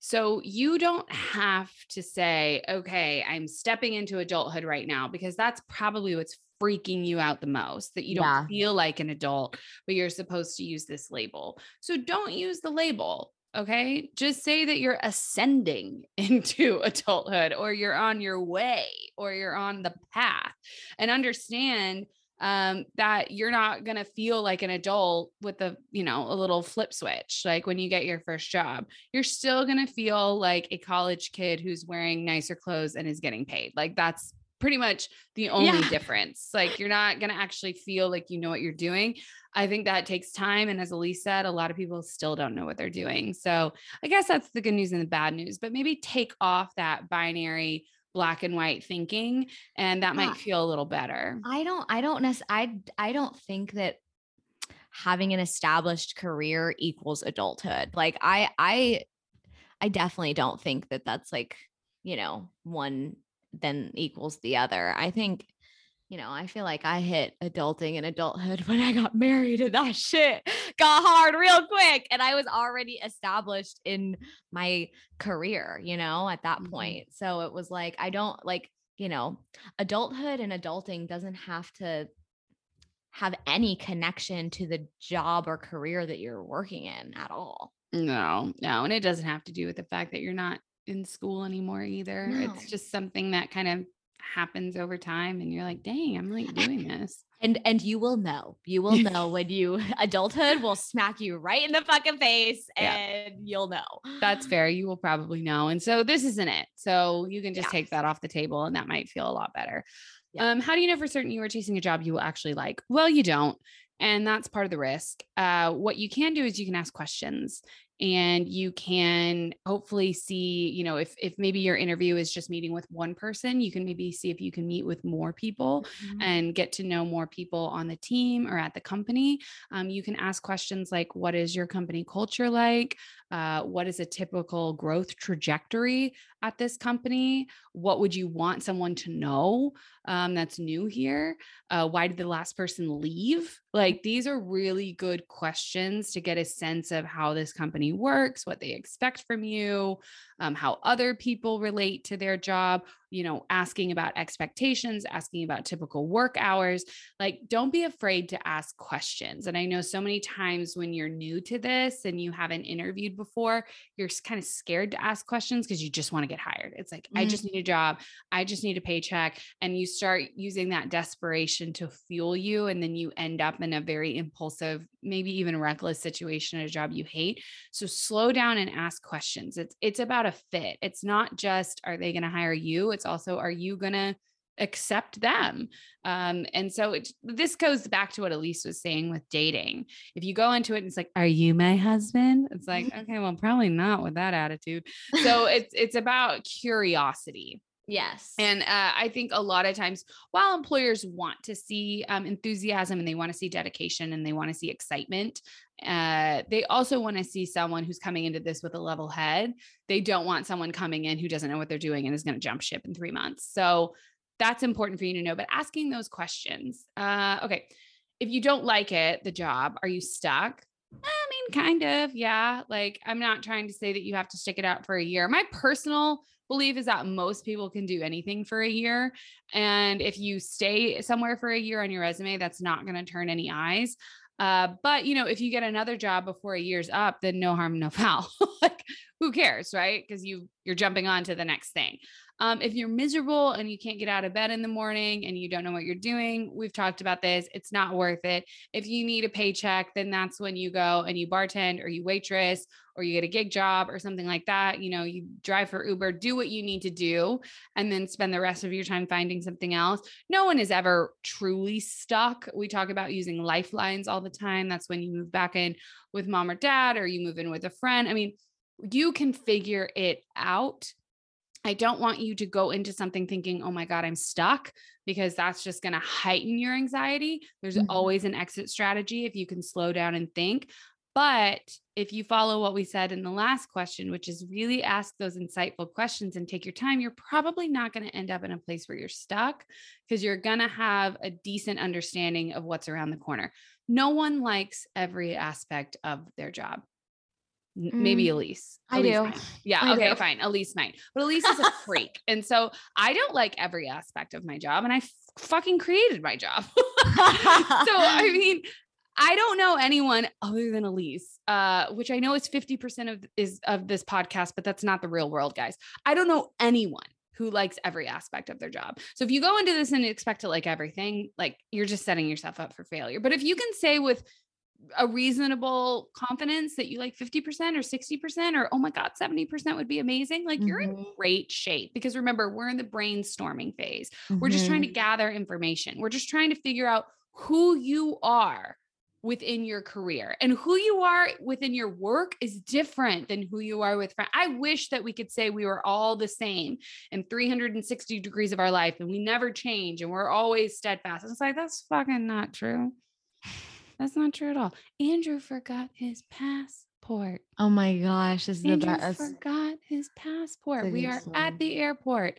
So you don't have to say, okay, I'm stepping into adulthood right now, because that's probably what's freaking you out the most that you don't yeah. feel like an adult, but you're supposed to use this label. So don't use the label. Okay. Just say that you're ascending <laughs> into adulthood or you're on your way or you're on the path and understand um, that you're not going to feel like an adult with a, you know, a little flip switch. Like when you get your first job, you're still going to feel like a college kid who's wearing nicer clothes and is getting paid. Like that's pretty much the only yeah. difference. Like you're not going to actually feel like you know what you're doing. I think that takes time. And as Elise said, a lot of people still don't know what they're doing. So I guess that's the good news and the bad news, but maybe take off that binary black and white thinking and that yeah. might feel a little better. I don't I don't necessarily I I don't think that having an established career equals adulthood. Like I I I definitely don't think that that's like, you know, one then equals the other. I think you know, I feel like I hit adulting and adulthood <laughs> when I got married and that shit got hard real quick. And I was already established in my career, you know, at that mm-hmm. point. So it was like, I don't like, you know, adulthood and adulting doesn't have to have any connection to the job or career that you're working in at all. No, no. And it doesn't have to do with the fact that you're not in school anymore either. No. It's just something that kind of happens over time and you're like dang i'm like doing <laughs> this and and you will know you will <laughs> know when you <laughs> adulthood will smack you right in the fucking face and yeah. you'll know that's fair you will probably know and so this isn't it so you can just yeah. take that off the table and that might feel a lot better yeah. um how do you know for certain you are chasing a job you will actually like well you don't and that's part of the risk. Uh, what you can do is you can ask questions and you can hopefully see you know if if maybe your interview is just meeting with one person you can maybe see if you can meet with more people mm-hmm. and get to know more people on the team or at the company. Um, you can ask questions like what is your company culture like? Uh, what is a typical growth trajectory at this company what would you want someone to know um, that's new here uh, why did the last person leave like these are really good questions to get a sense of how this company works, what they expect from you, um, how other people relate to their job, you know, asking about expectations, asking about typical work hours. Like, don't be afraid to ask questions. And I know so many times when you're new to this and you haven't interviewed before, you're kind of scared to ask questions because you just want to get hired. It's like, mm-hmm. I just need a job, I just need a paycheck. And you start using that desperation to fuel you. And then you end up in a very impulsive, maybe even reckless situation at a job you hate. So slow down and ask questions. It's it's about a fit. It's not just are they going to hire you? It's also are you going to accept them. Um, and so it, this goes back to what Elise was saying with dating. If you go into it and it's like, "Are you my husband?" It's like, okay, well, probably not with that attitude. So <laughs> it's it's about curiosity. Yes. And uh, I think a lot of times, while employers want to see um, enthusiasm and they want to see dedication and they want to see excitement, uh, they also want to see someone who's coming into this with a level head. They don't want someone coming in who doesn't know what they're doing and is going to jump ship in three months. So that's important for you to know. But asking those questions, uh, okay, if you don't like it, the job, are you stuck? I mean, kind of, yeah. Like, I'm not trying to say that you have to stick it out for a year. My personal belief is that most people can do anything for a year. And if you stay somewhere for a year on your resume, that's not going to turn any eyes. Uh, but you know, if you get another job before a year's up, then no harm, no <laughs> foul. like, who cares, right? Because you you're jumping on to the next thing. Um, if you're miserable and you can't get out of bed in the morning and you don't know what you're doing, we've talked about this. It's not worth it. If you need a paycheck, then that's when you go and you bartend or you waitress or you get a gig job or something like that. You know, you drive for Uber, do what you need to do, and then spend the rest of your time finding something else. No one is ever truly stuck. We talk about using lifelines all the time. That's when you move back in with mom or dad or you move in with a friend. I mean, you can figure it out I don't want you to go into something thinking, oh my God, I'm stuck, because that's just going to heighten your anxiety. There's mm-hmm. always an exit strategy if you can slow down and think. But if you follow what we said in the last question, which is really ask those insightful questions and take your time, you're probably not going to end up in a place where you're stuck because you're going to have a decent understanding of what's around the corner. No one likes every aspect of their job. Maybe mm, Elise. I Elise do. Yeah. I okay. Do. Fine. Elise might. But Elise is a freak. and so I don't like every aspect of my job. And I f- fucking created my job. <laughs> so, I <laughs> mean, I don't know anyone other than Elise, uh, which I know is 50% of is of this podcast, but that's not the real world, guys. I don't know anyone who likes every aspect of their job. So if you go into this and expect to like everything, like you're just setting yourself up for failure. But if you can say with a reasonable confidence that you like 50% or 60% or oh my god 70% would be amazing like mm-hmm. you're in mm-hmm. great shape because remember we're in the brainstorming phase mm-hmm. we're just trying to mm-hmm. gather information we're just trying to figure out who you are within your career and who you are within your work is different than who you are with friends. I wish that we could say we were all the same in 360 degrees of our life and we never change and we're always steadfast. It's like that's fucking not true. That's not true at all. Andrew forgot his passport. Oh my gosh, this is Andrew the best. forgot his passport. We are at the airport.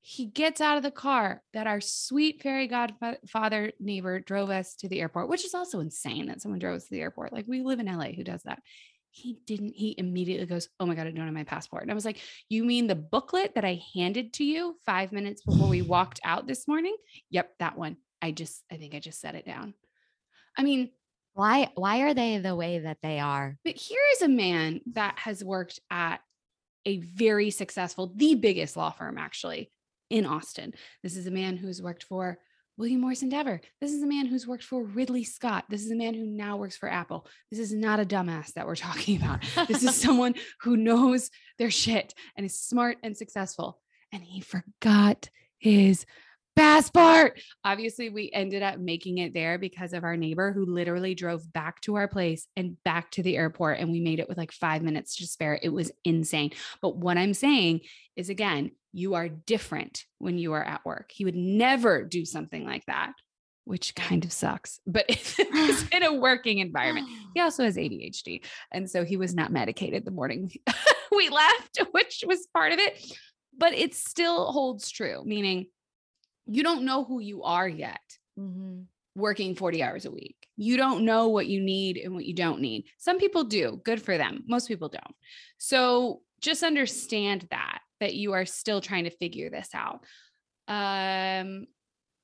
He gets out of the car that our sweet fairy godfather neighbor drove us to the airport, which is also insane that someone drove us to the airport. Like we live in LA, who does that? He didn't. He immediately goes, "Oh my god, I don't have my passport." And I was like, "You mean the booklet that I handed to you five minutes before we walked out this morning?" Yep, that one. I just, I think I just set it down. I mean, why why are they the way that they are? But here is a man that has worked at a very successful, the biggest law firm actually in Austin. This is a man who's worked for William Morris Endeavor. This is a man who's worked for Ridley Scott. This is a man who now works for Apple. This is not a dumbass that we're <laughs> talking about. this is <laughs> someone who knows their shit and is smart and successful. And he forgot his passport. Obviously, we ended up making it there because of our neighbor who literally drove back to our place and back to the airport. And we made it with like five minutes to spare. It was insane. But what I'm saying is, again, you are different when you are at work. He would never do something like that. Which kind of sucks, but <laughs> if it's <sighs> in a working environment. He <sighs> also has ADHD. And so he was not medicated the morning <laughs> we left, which was part of it. But it still holds true, meaning you don't know who you are yet mm-hmm. working 40 hours a week. You don't know what you need and what you don't need. Some people do. Good for them. Most people don't. So just understand that that you are still trying to figure this out. Um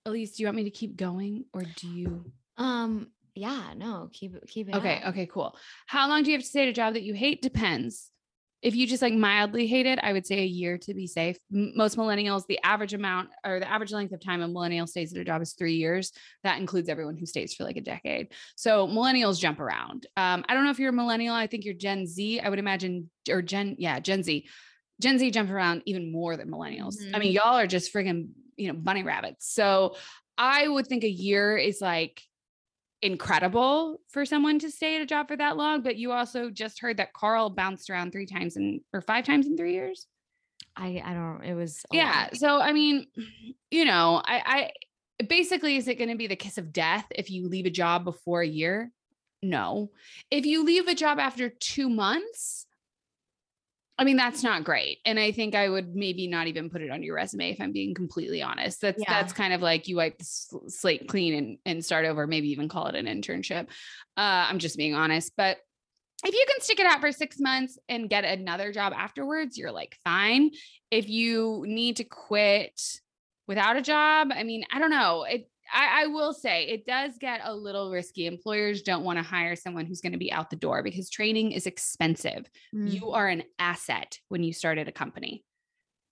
Elise, do you want me to keep going or do you um yeah, no, keep it keep it. Okay, okay, cool. How long do you have to stay at a job that you hate? Depends if you just like mildly hate it, I would say a year to be safe. Most millennials, the average amount or the average length of time a millennial stays at a job is three years. That includes everyone who stays for like a decade. So millennials jump around. Um, I don't know if you're a millennial. I think you're Gen Z. I would imagine, or Gen, yeah, Gen Z. Gen Z jump around even more than millennials. Mm-hmm. I mean, mm-hmm. y'all are just friggin' you know, bunny rabbits. So I would think a year is like incredible for someone to stay at a job for that long. But you also just heard that Carl bounced around three times in or five times in three years. I I don't. It was yeah. lot. So I mean, <sighs> you know, I I basically is it going to be the kiss of death if you leave a job before a year? No. If you leave a job after two months, I mean, that's not great. And I think I would maybe not even put it on your resume if I'm being completely honest. That's Yeah. that's kind of like you wipe the slate clean and, and start over, maybe even call it an internship. Uh, I'm just being honest. But if you can stick it out for six months and get another job afterwards, you're like fine. If you need to quit without a job, I mean, I don't know. It I, I will say it does get a little risky. Employers don't want to hire someone who's going to be out the door because training is expensive. Mm. you are an asset when you started a company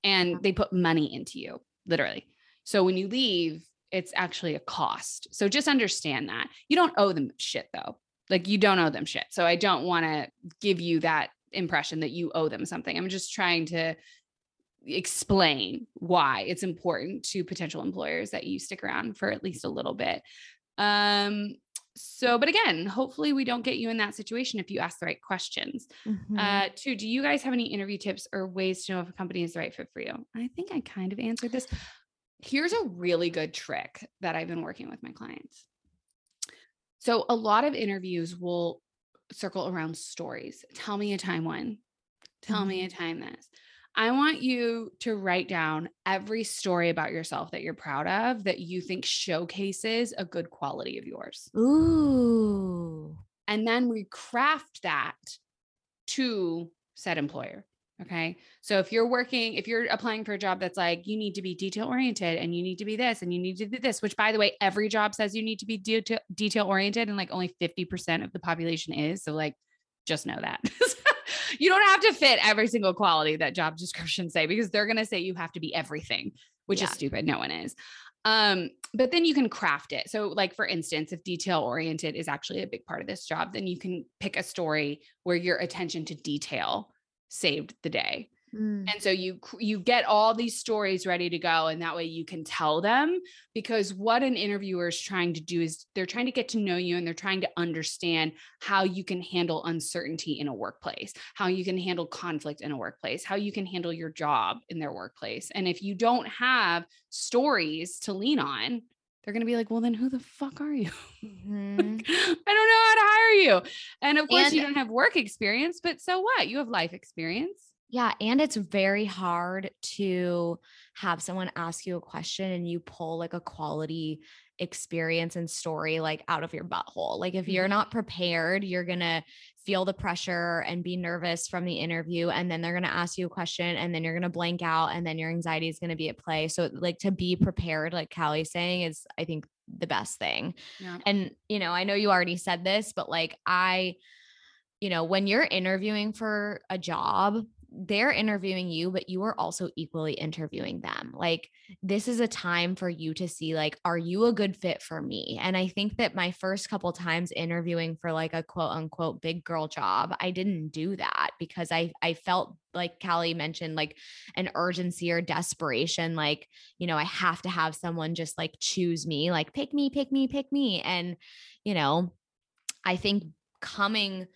and they put money into you literally. So when you leave it's actually a cost. So just understand that. You don't owe them shit though. Like you don't owe them shit. So i don't want to give you that impression that you owe them something. I'm just trying to explain why it's important to potential employers that you stick around for at least a little bit um so but again hopefully we don't get you in that situation if you ask the right questions Mhm. uh, two, do you guys have any interview tips or ways to know if a company is the right fit for you? I think I kind of answered this. Here's a really good trick that I've been working with my clients. So, a lot of interviews will circle around stories. Tell me a time when, tell me a time this. I want you to write down every story about yourself that you're proud of that you think showcases a good quality of yours Ooh. and then we craft that to said employer. Okay. So if you're working, if you're applying for a job that's like, you need to be detail oriented and you need to be this and you need to do this, which by the way, every job says you need to be detail, detail oriented and like only 50% of the population is. So like, just know that. <laughs> <laughs> you don't have to fit every single quality that job descriptions say because they're going to say you have to be everything, which is stupid. No one is. Um, but then you can craft it. So, like for instance, if detail oriented is actually a big part of this job, then you can pick a story where your attention to detail saved the day. Mm. And so you you get all these stories ready to go and that way you can tell them because what an interviewer is trying to do is they're trying to get to know you and they're trying to understand how you can handle uncertainty in a workplace, how you can handle conflict in a workplace, how you can handle your job in their workplace. And if you don't have stories to lean on, they're going to be like, "Well, then who the fuck are you?" <laughs> Mhm. I don't know how to hire you. And of course, you don't have work experience, but so what? You have life experience. Yeah. And it's very hard to have someone ask you a question and you pull like a quality experience and story like out of your butthole. Like if you're Mhm. not prepared, you're going to feel the pressure and be nervous from the interview. And then they're going to ask you a question and then you're going to blank out and then your anxiety is going to be at play. So, like, to be prepared, like Callie's saying, is I think the best thing. Yeah. And, you know, I know you already said this, but like I, you know, when you're interviewing for a job, they're interviewing you, but you are also equally interviewing them. Like, this is a time for you to see, like, are you a good fit for me? And I think that my first couple times interviewing for like a quote unquote big girl job, I didn't do that because I I felt like Callie mentioned, like an urgency or desperation, like, you know, I have to have someone just like choose me, like pick me, pick me, pick me. And, you know, I think coming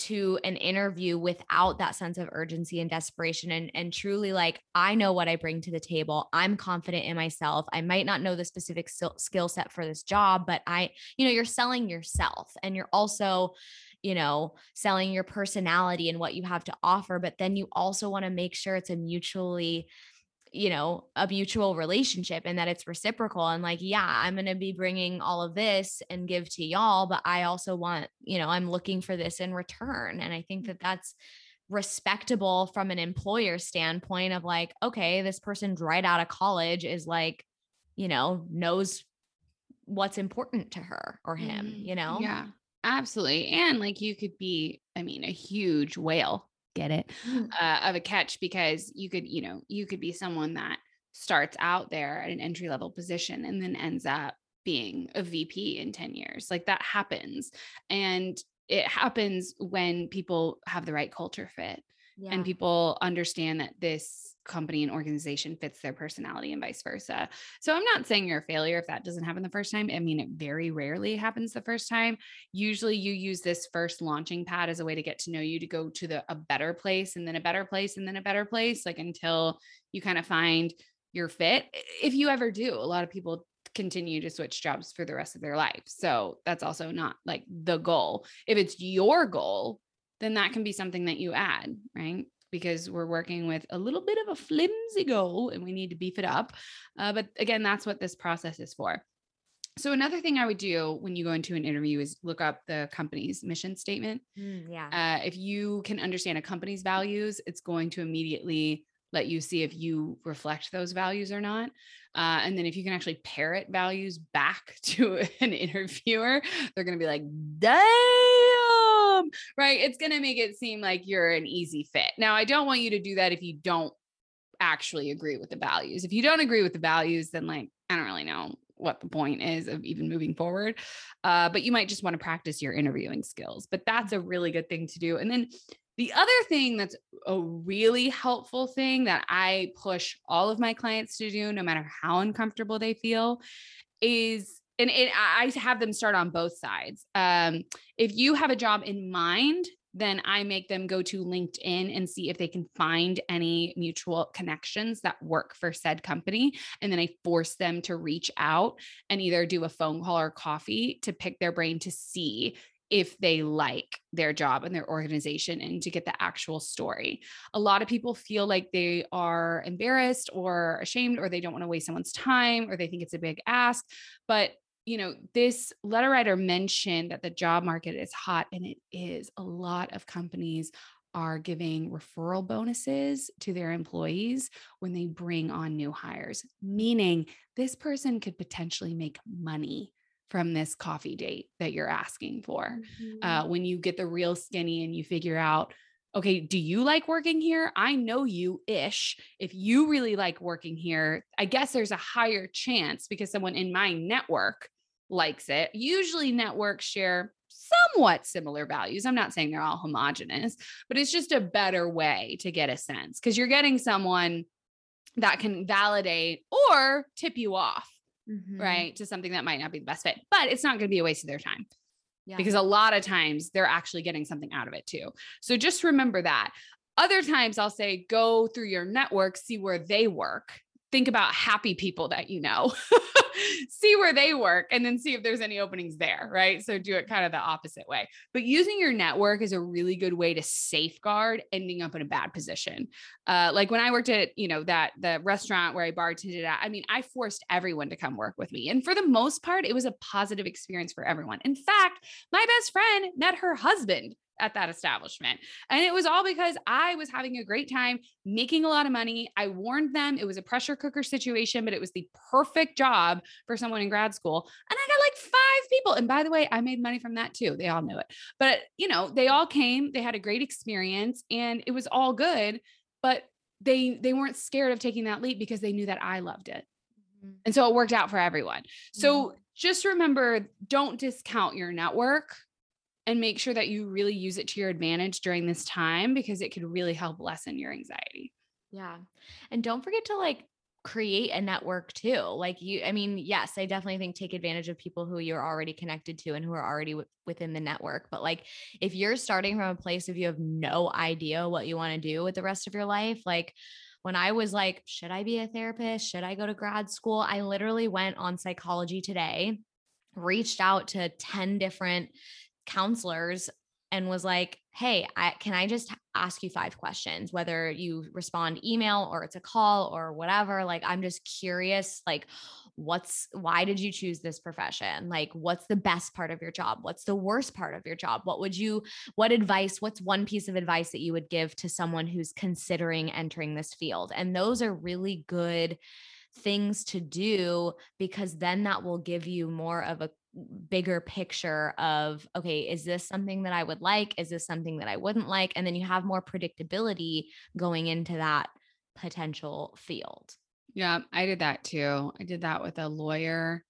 to an interview without that sense of urgency and desperation and and truly like I know what I bring to the table. I'm confident in myself. I might not know the specific skill skill set for this job, but I you know, you're selling yourself and you're also you know, selling your personality and what you have to offer, but then you also want to make sure it's a mutually you know, a mutual relationship and that it's reciprocal. And like, yeah, I'm going to be bringing all of this and give to y'all, but I also want, you know, I'm looking for this in return. And I think that that's respectable from an employer standpoint of like, okay, this person's right out of college is like, you know, knows what's important to her or him, Mhm. you know? Yeah, absolutely. And like you could be, I mean, a huge whale, get it, Mm. uh, of a catch because you could, you know, you could be someone that starts out there at an entry level position and then ends up being a VP in 10 years. Like that happens. And it happens when people have the right culture fit. Yeah. and people understand that this company and organization fits their personality and vice versa. So I'm not saying you're a failure if that doesn't happen the first time. I mean, it very rarely happens the first time. Usually you use this first launching pad as a way to get to know you to go to the a better place and then a better place and then a better place like until you kind of find your fit. If you ever do, a lot of people continue to switch jobs for the rest of their life. So that's also not like the goal. If it's your goal, then that can be something that you add, right? Because we're working with a little bit of a flimsy goal and we need to beef it up. Uh, but again, that's what this process is for. So, another thing I would do when you go into an interview is look up the company's mission statement. Mm, yeah. Uh, if you can understand a company's values, it's going to immediately let you see if you reflect those values or not. Uh, and then if you can actually parrot values back <laughs> to an interviewer, they're going to be like, damn, right? It's going to make it seem like you're an easy fit. Now, I don't want you to do that if you don't actually agree with the values. If you don't agree with the values, then like, I don't really know what the point is of even moving forward. Uh, but you might just want to practice your interviewing skills. But that's a really good thing to do. And then the other thing that's a really helpful thing that I push all of my clients to do, no matter how uncomfortable they feel, is and it, I have them start on both sides. Um, if you have a job in mind, then I make them go to LinkedIn and see if they can find any mutual connections that work for said company. And then I force them to reach out and either do a phone call or coffee to pick their brain to see if they like their job and their organization and to get the actual story. A lot of people feel like they are embarrassed or ashamed or they don't want to waste someone's time or they think it's a big ask. But you know, this letter writer mentioned that the job market is hot and it is. A lot of companies are giving referral bonuses to their employees when they bring on new hires, meaning this person could potentially make money from this coffee date that you're asking for. Mhm. Uh, when you get the real skinny and you figure out, okay, do you like working here? I know you ish. If you really like working here, I guess there's a higher chance because someone in my network likes it. Usually, networks share somewhat similar values. I'm not saying they're all homogenous, but it's just a better way to get a sense because you're getting someone that can validate or tip you off Mhm. right to something that might not be the best fit but it's not going to be a waste of their time Yeah. because a lot of times they're actually getting something out of it too so just remember that other times i'll say go through your network see where they work think about happy people that you know <laughs> see where they work and then see if there's any openings there right so do it kind of the opposite way but using your network is a really good way to safeguard ending up in a bad position uh, like when I worked at, you know, that the restaurant where I bartended at, I mean, I forced everyone to come work with me. And for the most part, it was a positive experience for everyone. In fact, my best friend met her husband at that establishment. And it was all because I was having a great time making a lot of money. I warned them it was a pressure cooker situation, but it was the perfect job for someone in grad school. And I got like five people. And by the way, I made money from that too. They all knew it. But, you know, they all came, they had a great experience and it was all good but they they weren't scared of taking that leap because they knew that I loved it. Mhm. And so it worked out for everyone. So just remember don't discount your network and make sure that you really use it to your advantage during this time because it could really help lessen your anxiety. Yeah. And don't forget to like create a network too. Like you, I mean, yes, I definitely think take advantage of people who you're already connected to and who are already w- within the network. But like if you're starting from a place of you have no idea what you want to do with the rest of your life, like when I was like, should I be a therapist? Should I go to grad school? I literally went on psychology today, reached out to 10 different counselors and was like, "Hey, I, can I just ask you five questions? Whether you respond email or it's a call or whatever. Like, I'm just curious. Like, what's why did you choose this profession? Like, what's the best part of your job? What's the worst part of your job? What would you? What advice? What's one piece of advice that you would give to someone who's considering entering this field? And those are really good things to do because then that will give you more of a bigger picture of okay is this something that i would like is this something that i wouldn't like and then you have more predictability going into that potential field Yeah, I did that too. I did that with a lawyer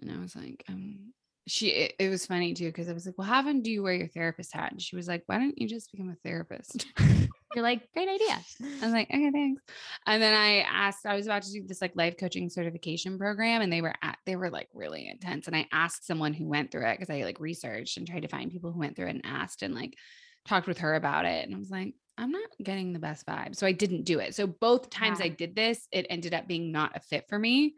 and I was like, um she it, it was funny too because I was like, "Well, how often do you wear your therapist hat?" And she was like, "Why don't you just become a therapist?" <laughs> You're like, great idea. I was like, <laughs> okay, thanks. And then I asked, I was about to do this like life coaching certification program, and they were at, they were like really intense. And I asked someone who went through it because I like researched and tried to find people who went through it and asked and like talked with her about it. And I was like, I'm not getting the best vibe. So I didn't do it. So both times Yeah. I did this, it ended up being not a fit for me,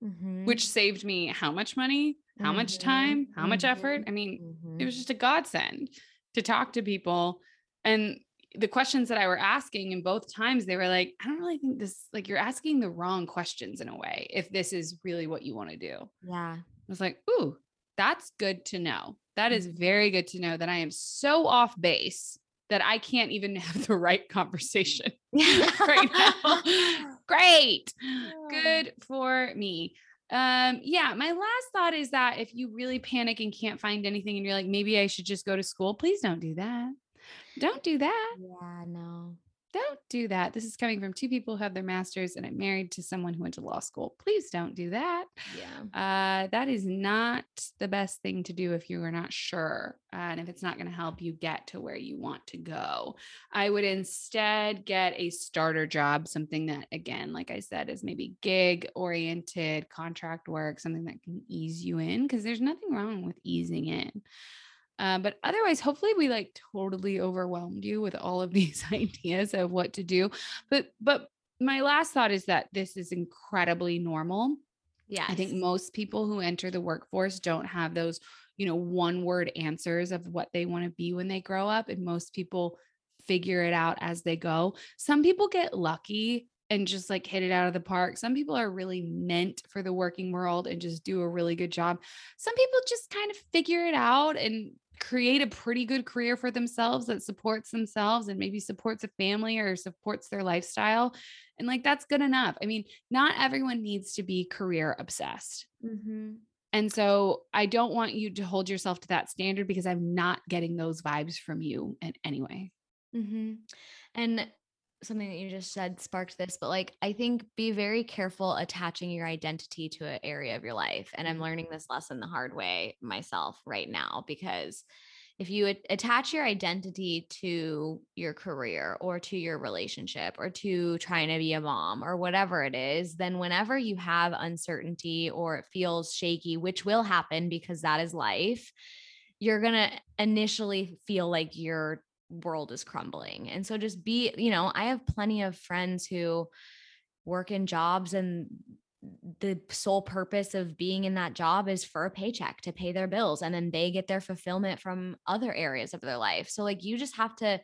Mhm, which saved me how much money, how much mhm, time, how much mhm, effort. I mean, it was just a godsend to talk to people and the questions that i were asking and both times they were like i don't really think this like you're asking the wrong questions in a way if this is really what you want to do. Yeah. i was like ooh that's good to know. That is Mhm. very good to know that i am so off base that i can't even <laughs> have the right conversation <laughs> <laughs> right now. Great. Good for me. Um yeah my last thought is that if you really panic and can't find anything and you're like maybe i should just go to school please don't do that don't do that Yeah, no. don't do that this is coming from two people who have their masters and i'm married to someone who went to law school please don't do that Yeah. uh, that is not the best thing to do if you are not sure. uh, and if it's not going to help you get to where you want to go, I would instead get a starter job, something that, again, like I said, is maybe gig oriented, contract work, something that can ease you in, because there's nothing wrong with easing in. Uh, but otherwise, hopefully, we like totally overwhelmed you with all of <laughs> these ideas of what to do. But, but my last thought is that this is incredibly normal. Yeah. I think most people who enter the workforce don't have those, you know, one word answers of what they want to be when they grow up. And most people figure it out as they go. Some people get lucky and just like hit it out of the park. Some people are really meant for the working world and just do a really good job. Some people just kind of figure it out and create a pretty good career for themselves that supports themselves and maybe supports a family or supports their lifestyle. And like that's good enough. I mean, not everyone needs to be career obsessed. Mhm. And so I don't want you to hold yourself to that standard because I'm not getting those vibes from you in any way. hmm And something that you just said sparked this, but like I think be very careful attaching your identity to an area of your life. And I'm Mhm. learning this lesson the hard way myself right now because if you attach your identity to your career or to your relationship or to trying to be a mom or whatever it is, then whenever you have uncertainty or it feels shaky, which will happen because that is life, you're going to initially feel like your world is crumbling. And so just be, you know, I have plenty of friends who work in jobs and the sole purpose of being in that job is for a paycheck to pay their bills and then they get their fulfillment from other areas of their life. So like you just have to,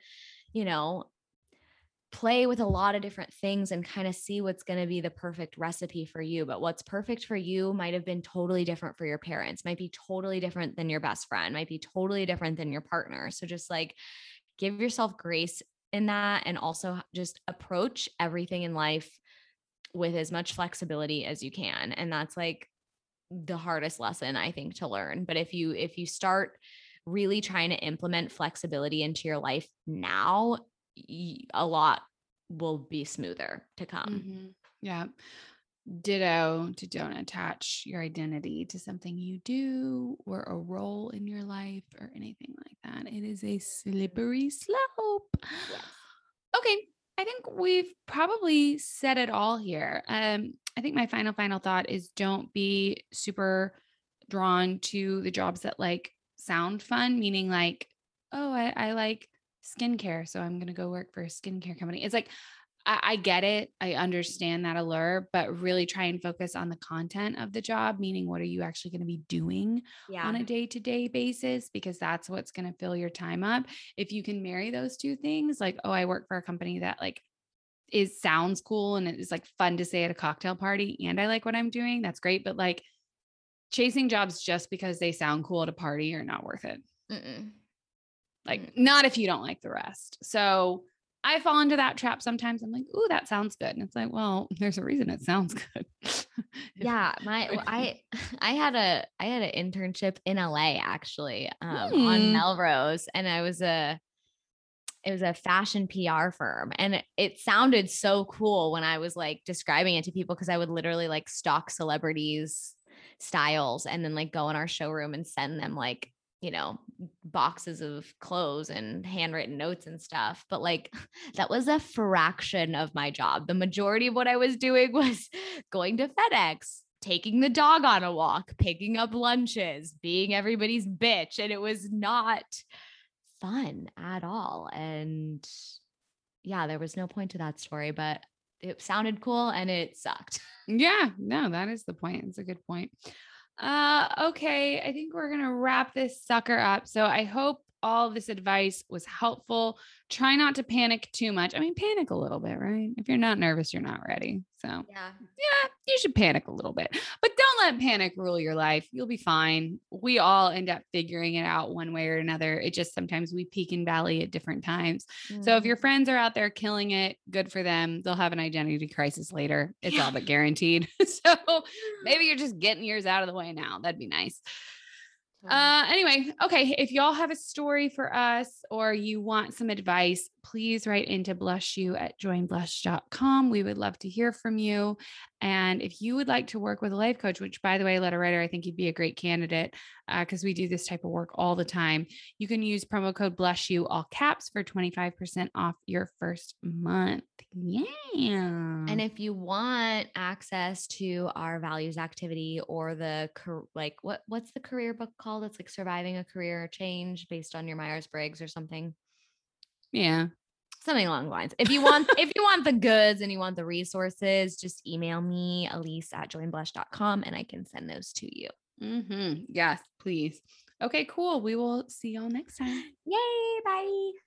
you know, play with a lot of different things and kind of see what's going to be the perfect recipe for you. But what's perfect for you might have been totally different for your parents, might be totally different than your best friend, might be totally different than your partner. So just like give yourself grace in that and also just approach everything in life with as much flexibility as you can. And that's like the hardest lesson I think to learn. But if you if you start really trying to implement flexibility into your life now, a lot will be smoother to come. Mhm. Yeah. Ditto to don't attach your identity to something you do or a role in your life or anything like that. It is a slippery slope. Yes. Okay. I think we've probably said it all here. Um, I think my final, final thought is don't be super drawn to the jobs that like sound fun, meaning like, oh, I, I like skincare. So I'm going to go work for a skincare company. It's like, I, I get it. I understand that allure, but really try and focus on the content of the job, meaning what are you actually going to be doing Yeah. on a day to day basis because that's what's going to fill your time up. If you can marry those two things, like, oh, I work for a company that like is sounds cool and it is like fun to say at a cocktail party and I like what I'm doing, that's great. But like chasing jobs just because they sound cool at a party are not worth it. Mm-mm. Like, not if you don't like the rest. So I fall into that trap sometimes. I'm like, ooh, that sounds good. And it's like, well, <laughs> there's a reason it sounds good. <laughs> Yeah my well, i <laughs> i had a i had an internship in la actually um, Hmm. on melrose and i was a it was a fashion pr firm and it, it sounded so cool when i was like describing it to people because i would literally like stalk celebrities styles and then like go in our showroom and send them like you know boxes of clothes and handwritten notes and stuff. But like <laughs> that was a fraction of my job. The majority of what I was doing <laughs> was going to FedEx, taking the dog on a walk, picking up lunches, being everybody's bitch. And it was not fun at all. And yeah, there was no point to that story, but it sounded cool and it sucked. Yeah, no, that is the point. It's a good point. Uh, okay, I think we're gonna wrap this sucker up. So I hope all this advice was helpful. Try not to panic too much. I mean, panic a little bit, right? If you're not nervous, you're not ready. So, Yeah. yeah, you should panic a little bit, but don't let panic rule your life. You'll be fine. We all end up figuring it out one way or another. It just sometimes we peak and valley at different times. So if Mm. your friends are out there killing it, good for them. They'll have an identity crisis later. It's all but guaranteed. <laughs> so maybe you're just getting yours out of the way now. That'd be nice. Uh anyway, okay, if y'all have a story for us or you want some advice, please write into blush you at joinblush.com. We would love to hear from you. And if you would like to work with a life coach, which by the way, letter writer, I think you'd be a great candidate because we do this type of work all the time. You can use promo code blush you all caps for 25% off your first month. Yeah. And if you want access to our values activity or the like what what's the career book called? It's like surviving a career change based on your Myers Briggs or something. yeah. Something along the lines. If you want if you want the goods and you want the resources, just email me, Elise at joinblush.com and I can send those to you. Mm-hmm. Yes, please. Okay, cool. We will see y'all next time. Yay, bye.